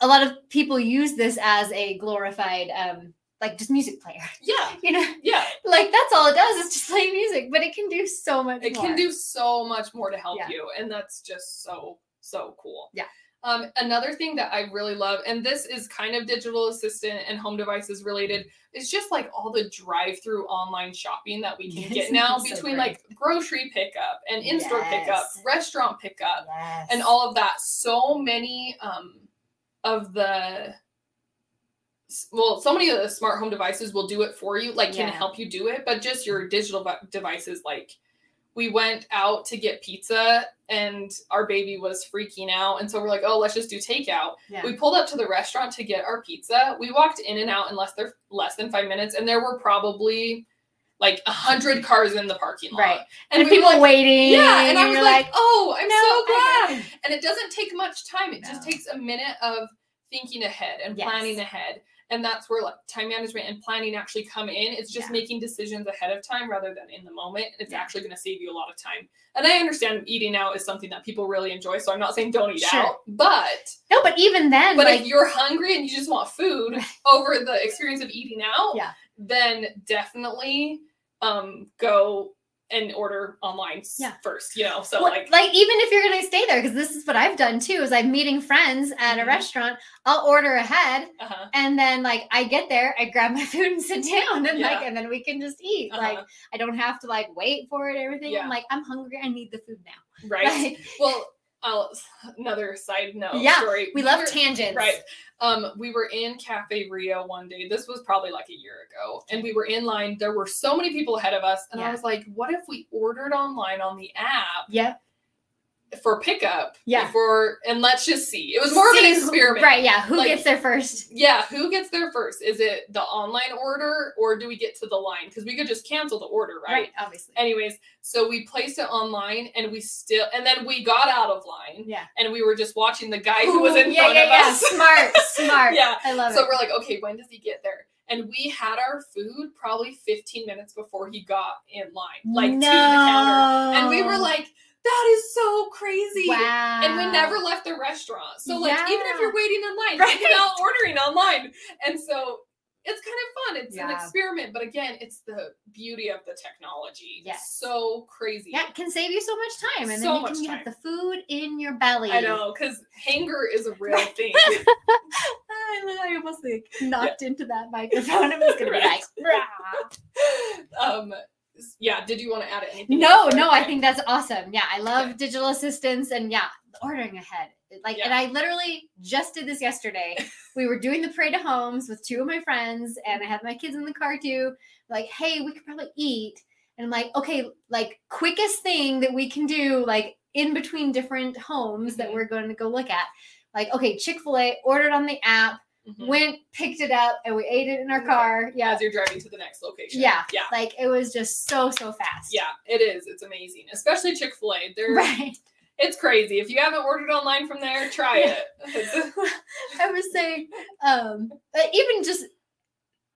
a lot of people use this as a glorified, um, like just music player. yeah You know, yeah like that's all it does is just play music, but it can do so much. it more. can do so much more to help Yeah. you and that's just so so cool Yeah. Um, another thing that i really love and this is kind of digital assistant and home devices related is just like all the drive-through online shopping that we can Yes, get now between like grocery pickup and in-store pickup restaurant pickup Yes. and all of that. So many um of the well so many of the smart home devices will do it for you like can help you do it but just your digital vi- devices like we went out to get pizza and our baby was freaking out and so we're like oh let's just do takeout Yeah. we pulled up to the restaurant to get our pizza we walked in and out in less than less than five minutes and there were probably like a hundred cars in the parking lot Right. and, and, we people like, waiting. yeah and i was you're like, oh i'm "No, so glad I got it." and it doesn't take much time it just takes a minute of thinking ahead and Yes. planning ahead and that's where like time management and planning actually come in it's just Yeah. making decisions ahead of time rather than in the moment it's Yeah. actually going to save you a lot of time and i understand eating out is something that people really enjoy so i'm not saying don't eat Sure. out but No, but even then, but like if you're hungry and you just want food over the experience of eating out Yeah. then definitely um go and order online Yeah. first you know so Well, like like even if you're gonna stay there, because this is what I've done too, is I'm meeting friends at a Mhm. restaurant. I'll order ahead, uh-huh, and then like I get there, I grab my food and sit down, and like, and then we can just eat. Like uh-huh, I don't have to like wait for it. Everything. Yeah. I'm like, I'm hungry. I need the food now. right Like, well I'll, another side note Yeah, story we love were- tangents. Right. Um, we were in Cafe Rio one day. This was probably like a year ago, and we were in line. There were so many people ahead of us, and I was like, "What if we ordered online on the app Yep. For pickup. Yeah. Before and let's just see. It was more of an See who- experiment. Right. Yeah. Who Like- gets there first? Yeah, who gets there first? Is it the online order or do we get to the line? Because we could just cancel the order, right? Right, Obviously. Anyways, so we placed it online and we still and then we got out of line Yeah. and we were just watching the guy who was in yeah, front yeah, of yeah. us. Smart. Smart. Yeah. I love So it. So we're like, okay, when does he get there? And we had our food probably 15 minutes before he got in line, like to the counter. And we were like, that is so crazy. wow. And we never left the restaurant. So like even if you're waiting in line, Right. think about ordering online. And so it's kind of fun. It's an experiment, but again, it's the beauty of the technology. Yes. So crazy. Yeah, it can save you so much time, and So then you can have the food in your belly. I know, because hanger is a real thing. I, almost like knocked into that microphone. It was gonna Right. be like, "Rah." um yeah, did you want to add anything? no, no. I think that's awesome. Yeah, I love Okay. digital assistants, and yeah, ordering ahead. Like, and I literally just did this yesterday. we were doing the parade of homes with two of my friends, and I had my kids in the car too. Like, hey, we could probably eat, and I'm like, okay, like quickest thing that we can do, like in between different homes that Mhm. we're going to go look at. Like, okay, Chick Fil A ordered on the app, Mhm. went, picked it up, and we ate it in our car. Yeah, as you're driving to the next location. Yeah. Yeah. like it was just so so fast. Yeah, it is. It's amazing. Especially Chick-fil-A. They're right. it's crazy. If you haven't ordered online from there, try it. I was saying, um, but even just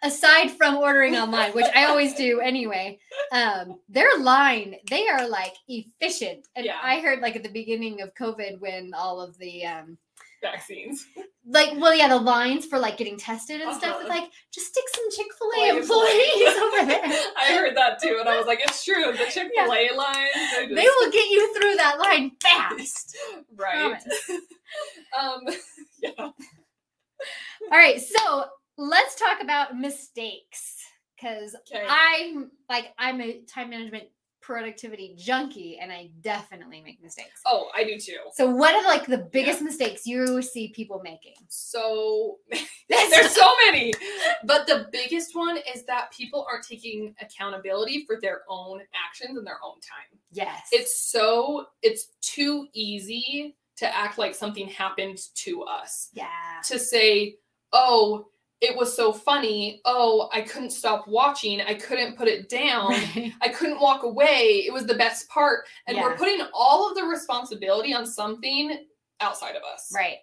aside from ordering online, which I always do anyway, um, their line, they are like efficient. And Yeah. I heard like at the beginning of COVID when all of the um vaccines. like well yeah, the lines for like getting tested and stuff, it's Uh-huh. like just stick some Chick-fil-A employees over there. I heard that too, and I was like, it's true. The Chick-fil-A lines. They, They just- will get you through that line fast. right. Um yeah. All right, so let's talk about mistakes because Okay. I'm like I'm a time management productivity junkie and I definitely make mistakes. Oh, I do too. So what are like the biggest mistakes you see people making? So there's so many. But the biggest one is that people aren't taking accountability for their own actions and their own time. yes. It's so it's too easy to act like something happened to us. yeah. To say, "Oh, it was so funny. Oh, I couldn't stop watching. I couldn't put it down. Right. I couldn't walk away. It was the best part." And we're putting all of the responsibility on something outside of us right.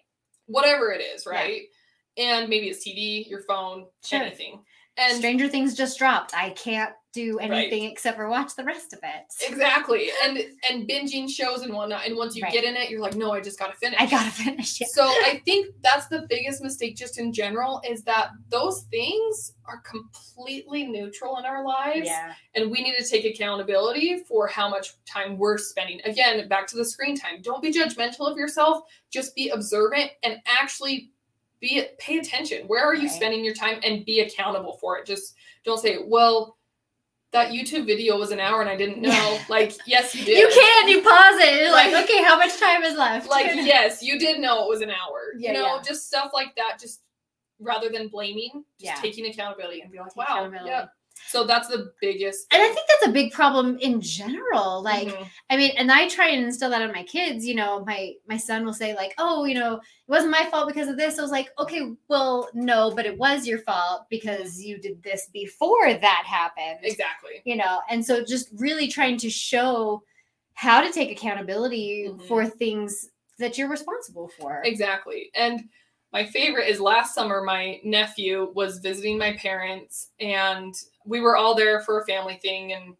whatever it is, Yeah. right? And maybe it's TV, your phone, Sure. anything. And Stranger Things just dropped. I can't do Right. anything except for watch the rest of it. exactly, and and binging shows and whatnot. And once you Right. get in it, you're like, no, I just gotta finish. I gotta finish it. So I think that's the biggest mistake, just in general, is that those things are completely neutral in our lives, yeah. and we need to take accountability for how much time we're spending. Again, back to the screen time. Don't be judgmental of yourself. Just be observant and actually be pay attention. Where are you Right. spending your time and be accountable for it. Just don't say, "Well, that YouTube video was an hour and I didn't know." Like, yes, you did. You can, you pause it. You're like, Like- okay, how much time is left? Like, yes, you did know it was an hour. Yeah, you know, yeah. just stuff like that. Just rather than blaming, just Yeah. taking accountability and be like, "Wow, yeah." So that's the biggest. And I think that's a big problem in general. Like, Mhm. I mean, and I try and instill that on my kids. You know, my my son will say like, "Oh, you know, it wasn't my fault because of this." I was like, "Okay, well, no, but it was your fault because you did this before that happened." exactly. You know, and so just really trying to show how to take accountability Mhm. for things that you're responsible for. Exactly. And my favorite is last summer, my nephew was visiting my parents, and we were all there for a family thing. And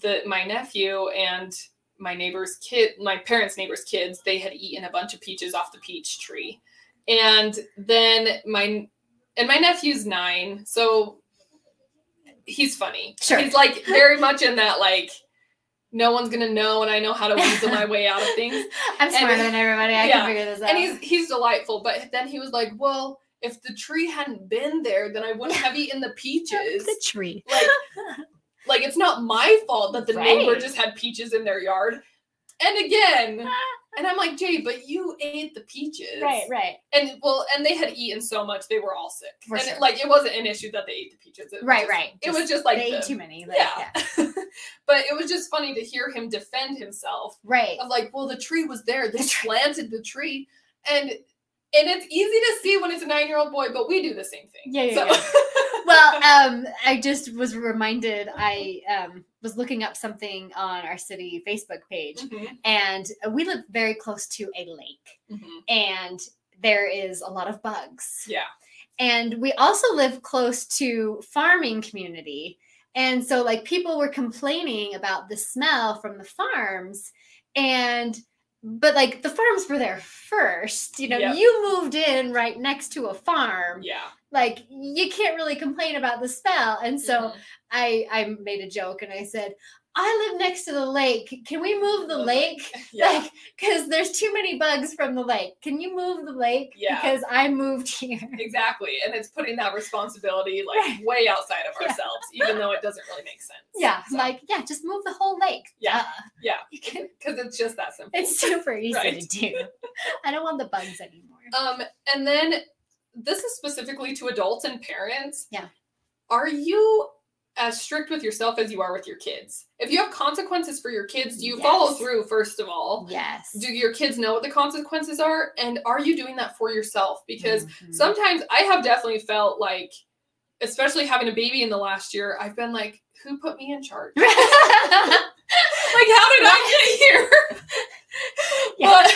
the my nephew and my neighbor's kid, my parents' neighbor's kids, they had eaten a bunch of peaches off the peach tree. And then my and my nephew's nine, so he's funny. Sure. He's like very much in that like no one's gonna know and I know how to weasel my way out of things. I'm And- smarter than everybody. I yeah, can figure this out. and he's he's delightful but then he was like well if the tree hadn't been there then i wouldn't have eaten the peaches the tree. like like it's not my fault that the neighbor just had peaches in their yard and again And I'm like, Jay, but you ate the peaches. right, right, And well, and they had eaten so much they were all sick. For and sure. it, like it wasn't an issue that they ate the peaches. It right, just- right. It was just like they the- ate too many. Like, yeah. but it was just funny to hear him defend himself right. of like, well, the tree was there. They planted the tree. And and it's easy to see when it's a nine year old boy, but we do the same thing. Yeah, yeah, So- well, um, I just was reminded. I um, was looking up something on our city Facebook page, Mhm, and we live very close to a lake, mhm. and there is a lot of bugs. Yeah. And we also live close to farming community. And so like people were complaining about the smell from the farms and but like the farms were there first. You know, Yep. you moved in right next to a farm. Yeah. Like you can't really complain about the smell. And so Mhm. I I made a joke and I said, I live next to the lake. Can we move the lake? yeah. Like, because there's too many bugs from the lake. Can you move the lake? Yeah. Because I moved here. Exactly. And it's putting that responsibility like Right. way outside of Yeah. ourselves, even though it doesn't really make sense. Yeah. So, Like, yeah, just move the whole lake. Yeah. Duh. yeah. Because it's just that simple. it's super easy Right. to do. I don't want the bugs anymore. Um, and then this is specifically to adults and parents. Yeah. Are you as strict with yourself as you are with your kids? If you have consequences for your kids, do you follow through first of all? yes. Do your kids know what the consequences are? And are you doing that for yourself? Because Mhm. sometimes I have definitely felt like, especially having a baby in the last year, I've been like, who put me in charge? like, how did I get here? Yeah. But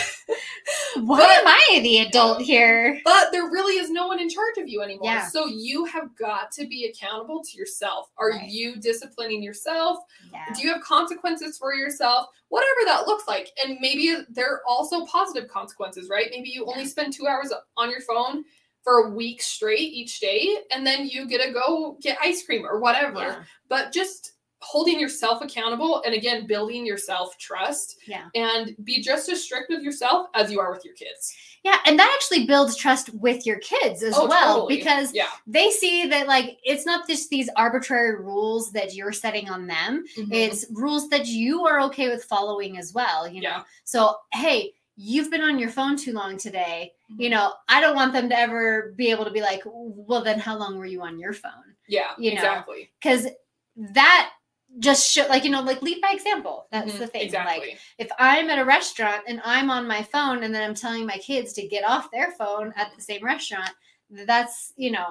Why But- am I the adult here? But there really is no one in charge of you anymore. Yeah. So you have got to be accountable to yourself. Are Right. you disciplining yourself? Yeah. Do you have consequences for yourself? Whatever that looks like. And maybe there are also positive consequences, right? Maybe you only Yeah. spend two hours on your phone for a week straight each day, and then you get to go get ice cream or whatever. But just holding yourself accountable and again, building your self trust Yeah. and be just as strict with yourself as you are with your kids. Yeah. And that actually builds trust with your kids as Oh, well totally. because Yeah. they see that, like, it's not just these arbitrary rules that you're setting on them, Mhm. it's rules that you are okay with following as well, you know? Yeah. So, hey, you've been on your phone too long today. Mm-hmm. You know, I don't want them to ever be able to be like, well, then how long were you on your phone? Yeah, you know, exactly. Because that just show like you know like lead by example that's Mhm, the thing Exactly. like if i'm at a restaurant and i'm on my phone and then i'm telling my kids to get off their phone at the same restaurant that's you know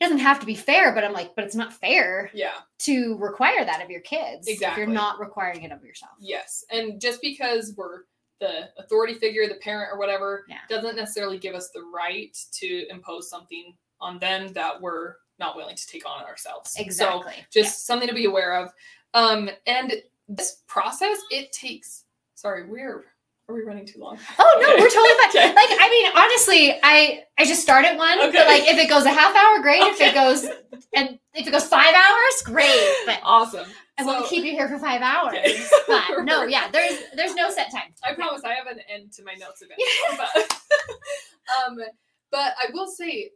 it doesn't have to be fair but i'm like but it's not fair yeah. to require that of your kids if Exactly. you're not requiring it of yourself Yes. And just because we're the authority figure, the parent or whatever, Yeah. doesn't necessarily give us the right to impose something on them that we're not willing to take on ourselves. So exactly just something to be aware of. Um, and this process, it takes sorry, we're are we running too long? Oh no, Okay. we're totally fine. Okay. Like I mean, honestly, I I just started one. Okay. But like if it goes a half hour, great. If it goes and if it goes five hours, great. But Awesome. I won't keep you here for five hours. Okay. But no, yeah, there's there's no set time. I promise I have an end to my notes eventually. but, um, but I will say,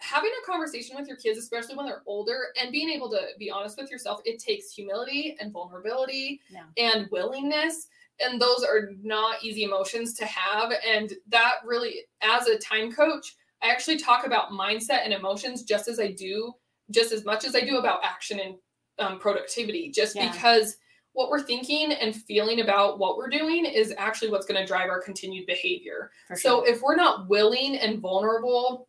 having a conversation with your kids, especially when they're older, and being able to be honest with yourself, it takes humility and vulnerability Yeah. and willingness. And those are not easy emotions to have. And that really, as a time coach, I actually talk about mindset and emotions just as I do, just as much as I do about action and um, productivity, just Yeah. because what we're thinking and feeling about what we're doing is actually what's going to drive our continued behavior. For So if we're not willing and vulnerable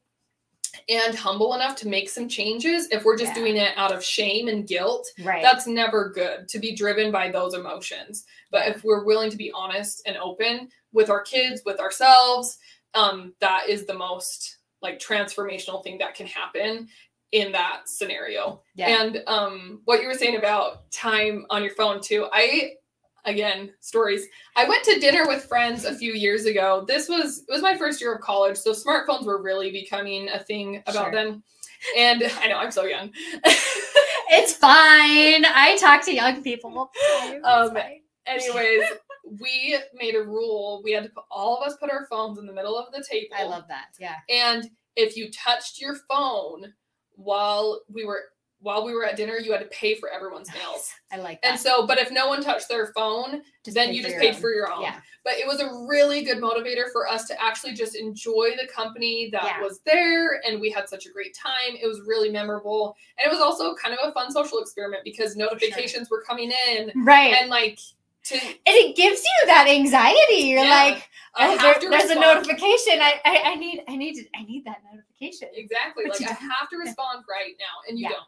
and humble enough to make some changes, if we're just Yeah. doing it out of shame and guilt, right. that's never good to be driven by those emotions. But if we're willing to be honest and open with our kids, with ourselves, um, that is the most like transformational thing that can happen in that scenario. yeah. And um, what you were saying about time on your phone too, I again stories. I went to dinner with friends a few years ago. This was it was my first year of college, so smartphones were really becoming a thing about Sure. then. And I know I'm so young. it's fine. I talk to young people. all the time. It's Um. Anyways, we made a rule. We had to put, all of us put our phones in the middle of the table. I love that. Yeah. And if you touched your phone while we were while we were at dinner, you had to pay for everyone's meals. I like that. And so, but if no one touched their phone, then you just paid own. for your own. Yeah. But it was a really good motivator for us to actually just enjoy the company that Yeah. was there. And we had such a great time. It was really memorable. And it was also kind of a fun social experiment because notifications were coming in Right. and like to and it gives you that anxiety. You're Yeah. like, I oh, have there- there's a notification. I, I I need I need to, I need that notification. Exactly. But Like you I don't. have to respond right now, and you Yeah. don't.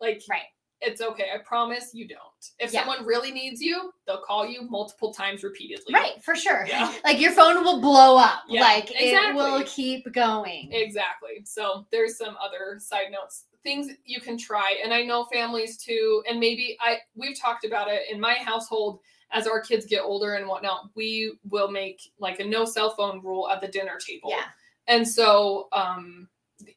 Like Right. it's okay. I promise you don't. If Yeah. someone really needs you, they'll call you multiple times repeatedly. Right, for sure. Yeah. Like your phone will blow up. Yeah, like it will keep going. Exactly. So there's some other side notes, things you can try, and I know families too. And maybe I we've talked about it in my household. As our kids get older and whatnot, we will make like a no cell phone rule at the dinner table. yeah. And so, um,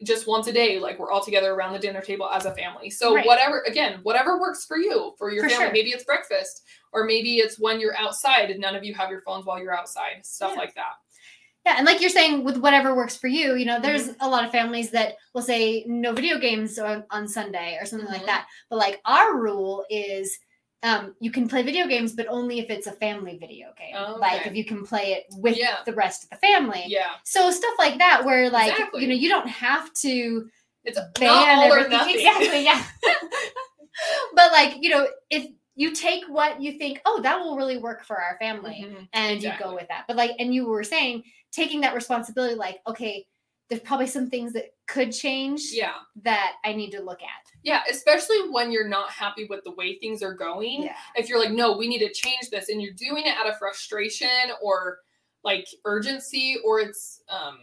just once a day, like we're all together around the dinner table as a family. So Right. whatever, again, whatever works for you, for your For family. sure. Maybe it's breakfast, or maybe it's when you're outside and none of you have your phones while you're outside, stuff Yeah. like that. Yeah, and like you're saying, with whatever works for you, you know, there's Mm-hmm. a lot of families that will say no video games on, on Sunday or something like Mhm. that. But like our rule is um, you can play video games, but only if it's a family video game. Oh, Like if you can play it with Yeah. the rest of the family. Yeah, So stuff like that, where like Exactly. you know you don't have to it's a ban not all or everything. Exactly, yeah. but like you know, if you take what you think, oh, that will really work for our family, Mhm. and you go with that. But like, and you were saying, taking that responsibility, like, okay, there's probably some things that could change Yeah, that I need to look at. yeah, especially when you're not happy with the way things are going. yeah. If you're like, no, we need to change this, and you're doing it out of frustration or like urgency, or it's um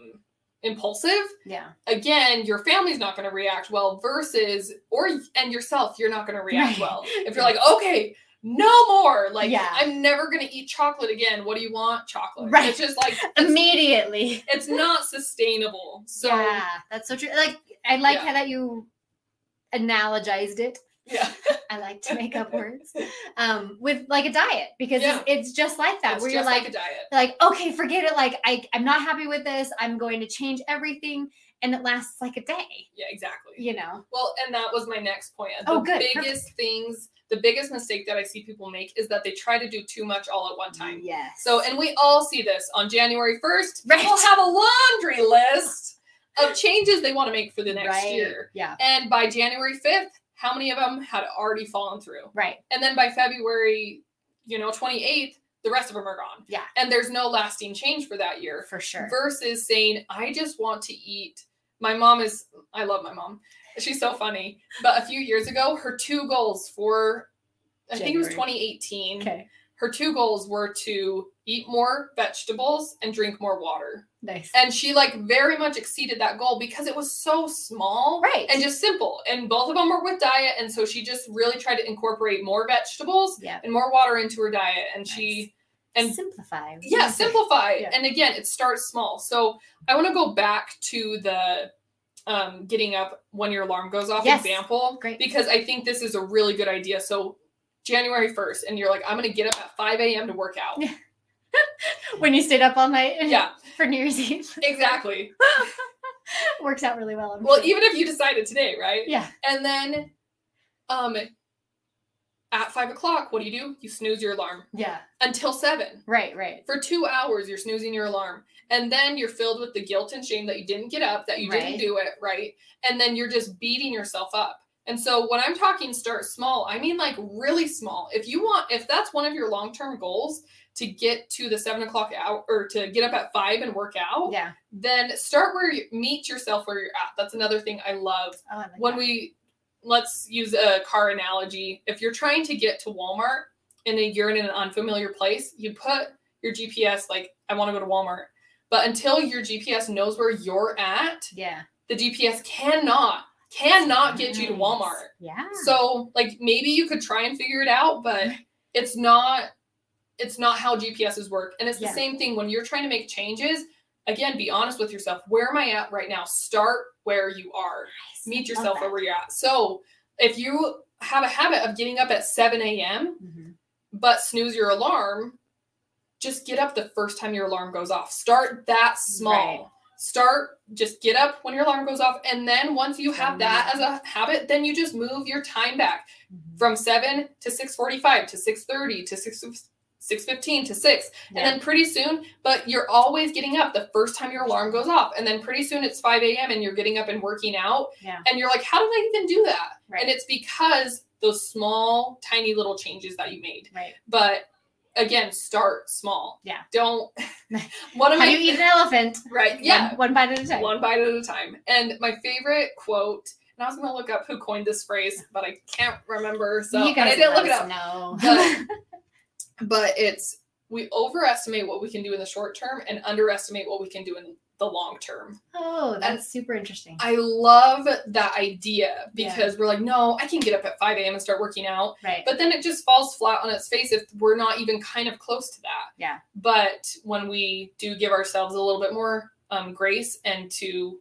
impulsive. yeah, again, your family's not going to react well versus or and yourself, you're not going to react Right. well. If you're like, "Okay, no more. Like Yeah. I'm never going to eat chocolate again. What do you want? Chocolate." Right. It's just like it's, immediately. it's not sustainable. So yeah, that's so true. Like, I like Yeah. how that you analogized it. yeah. I like to make up words um, with like a diet because Yeah. it's, it's just like that It's where just you're like, like, a diet. like okay, forget it. Like I, I'm not happy with this. I'm going to change everything, and it lasts like a day. Yeah, exactly. You know. Well, and that was my next point. Oh, the Oh, good. biggest things, the biggest mistake that I see people make is that they try to do too much all at one time. Yes. So, and we all see this on January 1st. Right. People have a laundry list of changes they want to make for the next right. year. Yeah. And by January 5th, how many of them had already fallen through? Right. And then by February, you know, 28th, the rest of them are gone. Yeah. And there's no lasting change for that year For sure. versus saying, I just want to eat. My mom is, I love my mom. She's so funny. But a few years ago, her two goals for, I think it was 2018 Okay. her two goals were to eat more vegetables and drink more water. Nice. And she like very much exceeded that goal because it was so small Right. and just simple. And both of them were with diet. And so she just really tried to incorporate more vegetables yeah. and more water into her diet. And she, and simplify. yeah, simplify. Yeah. And again, it starts small. So I want to go back to the um, getting up when your alarm goes off Yes. example Great. because I think this is a really good idea. So January 1st, and you're like, I'm going to get up at 5 a.m. to work out. Yeah. When you stayed up all night. Yeah, For New Year's Eve. exactly. Works out really well. I'm Well, sure. even if you decided today, right? Yeah. And then um, at 5 o'clock, what do you do? You snooze your alarm Yeah. until 7. Right. Right. For two hours, you're snoozing your alarm. And then you're filled with the guilt and shame that you didn't get up, that you Right. didn't do it, right? And then you're just beating yourself up. And so when I'm talking start small, I mean like really small. If you want, if that's one of your long term goals to get to the seven o'clock hour or to get up at five and work out, Yeah. then start where you meet yourself where you're at. That's another thing I love. Oh, I like When that. we let's use a car analogy. If you're trying to get to Walmart and then you're in an unfamiliar place, you put your GPS like I want to go to Walmart. But until your GPS knows where you're at, Yeah. the GPS cannot cannot get you to Walmart. Yeah. So like maybe you could try and figure it out, but it's not it's not how GPSs work. And it's the same thing when you're trying to make changes. Again, be honest with yourself. Where am I at right now? Start where you are. Nice. Meet yourself where you're at. So if you have a habit of getting up at 7 a.m. Mhm. but snooze your alarm, just get up the first time your alarm goes off. Start that small. Right. start just get up when your alarm goes off and then once you have that as a habit then you just move your time back Mhm. from 7 to 6:45 to 6:30 to 6 6:15 to 6 Yeah. and then pretty soon but you're always getting up the first time your alarm goes off and then pretty soon it's 5 a.m and you're getting up and working out Yeah. and you're like how did i even do that Right. and it's because those small tiny little changes that you made right. but again start small Yeah. don't one of How do you eat an elephant? right yeah One, one bite at a time. one bite at a time. And my favorite quote, and I was gonna look up who coined this phrase, but I can't remember. So you guys I didn't look it up. know. But, it's we overestimate what we can do in the short term and underestimate what we can do in the long term. oh, that's super interesting. I love that idea Yeah. because we're like, no, I can get up at 5 a.m. and start working out. right. But then it just falls flat on its face if we're not even kind of close to that. Yeah. But when we do give ourselves a little bit more um, grace and to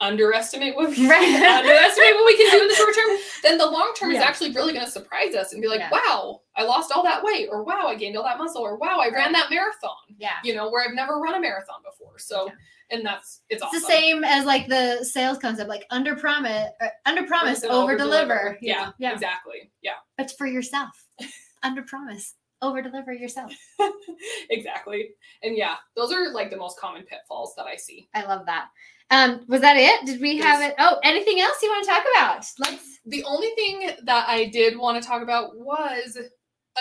underestimate what we Right. underestimate what we can do in the short term, then the long term is actually really going to surprise us and be like, Yeah. wow, I lost all that weight, or wow, I gained all that muscle, or wow, I ran that marathon. yeah. You know, where I've never run a marathon before. So, Yeah. and that's it's, It's awesome. the same as like the sales concept, like under promise, uh, under promise, over deliver. Yeah, yeah. exactly. Yeah. But for yourself, under promise, over deliver yourself. exactly. And yeah, those are like the most common pitfalls that I see. I love that. Um, was that it? Did we have it? Oh, anything else you want to talk about? Let's. The only thing that I did want to talk about was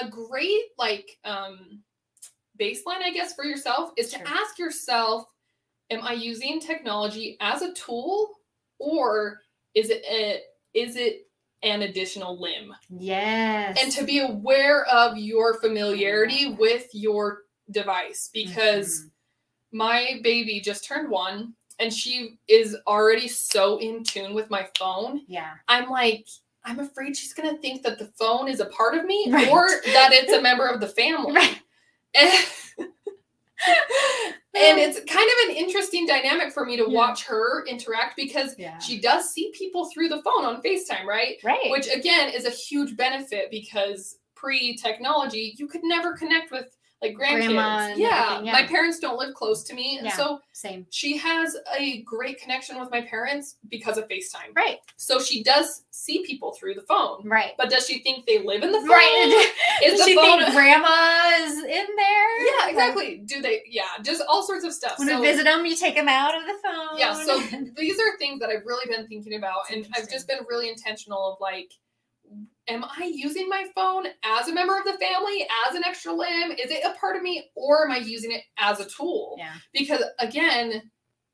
a great like um baseline, I guess, for yourself is Sure. to ask yourself, am I using technology as a tool or is it a, is it an additional limb? Yes. And to be aware of your familiarity with your device because Mhm. my baby just turned one and she is already so in tune with my phone. yeah. I'm like, I'm afraid she's going to think that the phone is a part of me Right. or that it's a member of the family. Right. And, and um, it's kind of an interesting dynamic for me to Yeah. watch her interact because Yeah. she does see people through the phone on FaceTime, right? Right. Which again is a huge benefit because pre technology, you could never connect with like grandkids. Grandma yeah, yeah. my parents don't live close to me. And Yeah. so Same. she has a great connection with my parents because of FaceTime. Right. So she does see people through the phone. Right. But does she think they live in the phone? Right. Is Does the she phone think grandma's in there? Yeah, exactly. Do they yeah, just all sorts of stuff. When so, you visit them, you take them out of the phone. yeah, so these are things that I've really been thinking about and I've just been really intentional of like am I using my phone as a member of the family, as an extra limb? Is it a part of me or am I using it as a tool? yeah. because again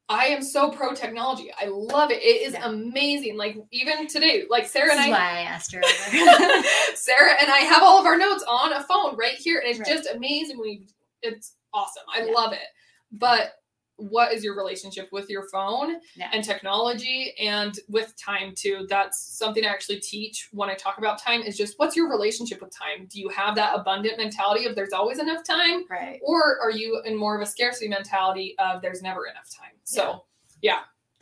i am so pro technology i love it it is Yeah. amazing like even today like sarah This and i why I asked her. sarah and i have all of our notes on a phone right here and it's Right. just amazing we it's awesome i Yeah. love it but what is your relationship with your phone Yeah. and technology and with time too? That's something i actually teach when i talk about time is just what's your relationship with time? Do you have that abundant mentality of there's always enough time? Right. or are you in more of a scarcity mentality of there's never enough time? So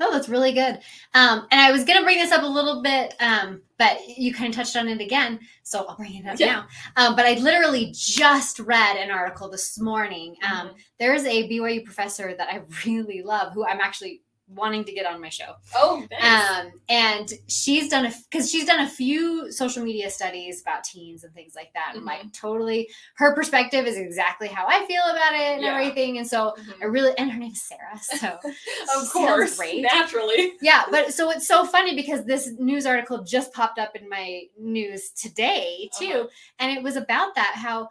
Oh, that's really good. Um, and I was gonna bring this up a little bit, um, but you kind of touched on it again, so I'll bring it up Yeah. now. Um, but I literally just read an article this morning. Um, Mhm. There's a BYU professor that I really love, who I'm actually wanting to get on my show. oh thanks. Um, and she's done a because she's done a few social media studies about teens and things like that. And like totally, her perspective is exactly how I feel about it and Yeah. everything. And so I Mhm. really, and her name's Sarah. So of course great. naturally yeah, but so it's so funny because this news article just popped up in my news today too, Uh-huh. and it was about that how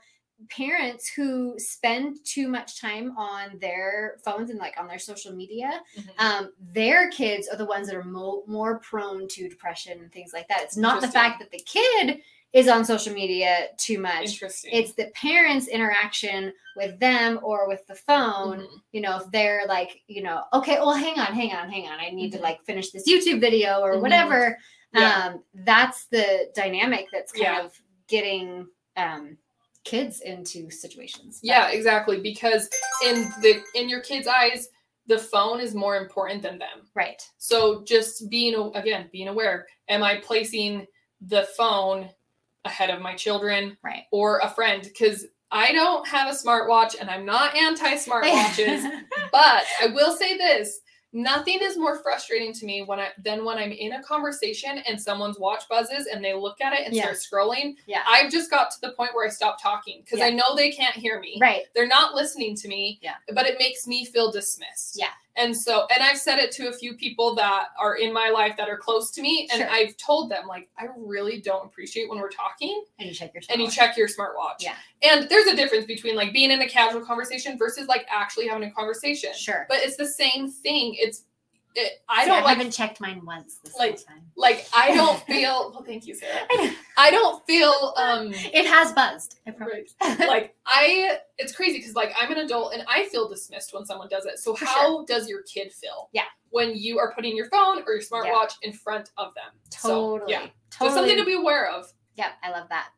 parents who spend too much time on their phones and like on their social media Mhm. um, their kids are the ones that are mo- more prone to depression and things like that. It's not the fact that the kid is on social media too much. interesting It's the parents' interaction with them or with the phone. Mhm. You know, if they're like, you know, okay, well, hang on, hang on, hang on. I need Mhm. to like finish this YouTube video or Mhm. whatever. Yeah. Um, that's the dynamic that's kind Yeah. of getting um, kids into situations. Yeah exactly because in the in your kids eyes the phone is more important than them Right. so just being again being aware am i placing the phone ahead of my children Right. or a friend because i don't have a smartwatch and i'm not anti smartwatches but I will say this Nothing is more frustrating to me when I than when I'm in a conversation and someone's watch buzzes and they look at it and Yeah. start scrolling. Yeah. I've just got to the point where I stop talking because I know they can't hear me. Right. They're not listening to me. Yeah. But it makes me feel dismissed. Yeah. And so, and I've said it to a few people that are in my life that are close to me, and Sure. I've told them like, I really don't appreciate when we're talking And you check your and you check your smartwatch. Yeah. And there's a difference between like being in a casual conversation versus like actually having a conversation. Sure. But it's the same thing. It's it, I See, don't I like haven't checked mine once this like- whole time. like I don't feel well thank you, Sarah. I. I don't feel um It has buzzed. I promise. like I it's crazy because like I'm an adult and I feel dismissed when someone does it. So For how does your kid feel? Yeah. When you are putting your phone or your smartwatch in front of them. So, totally. yeah. Totally. Just something to be aware of. Yep, I love that.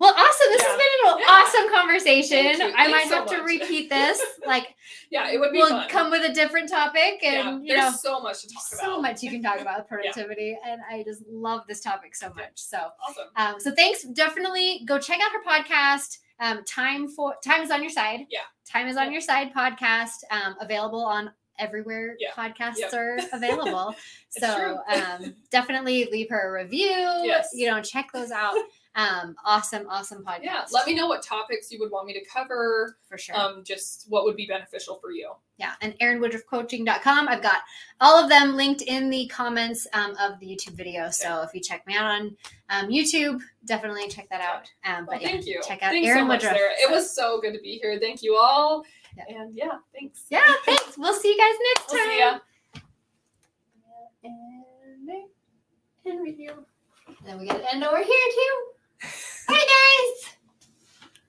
Well, awesome. This has been an Yeah. awesome conversation. I might so have to repeat this. Like, Yeah, it would be we'll fun. come with a different topic, yeah, and you there's know, so much to talk about. so much you can talk about with productivity, and I just love this topic so much. So, Awesome. um, so thanks. Definitely go check out her podcast. Um, time for time is on your side. Yeah. time is on Yeah. your side. Podcast um, available on everywhere Yeah. podcasts Yep. are available. So um, definitely leave her a review. Yes. You know, check those out. Um, awesome, awesome podcast. Yeah, let me know what topics you would want me to cover. for sure. Um, just what would be beneficial for you. yeah, and aaronwoodruffcoaching.com. I've got all of them linked in the comments um, of the YouTube video. So if you check me out on um, YouTube, definitely check that out. Um, Well, but yeah, thank you. check out Thanks Aaron so much, Woodruff. Sarah. It was so good to be here. Thank you all. Yeah. And yeah, thanks. Yeah, thanks. We'll see you guys next We'll time. see ya. And, and review. And then we got to end over here too. Bye, guys.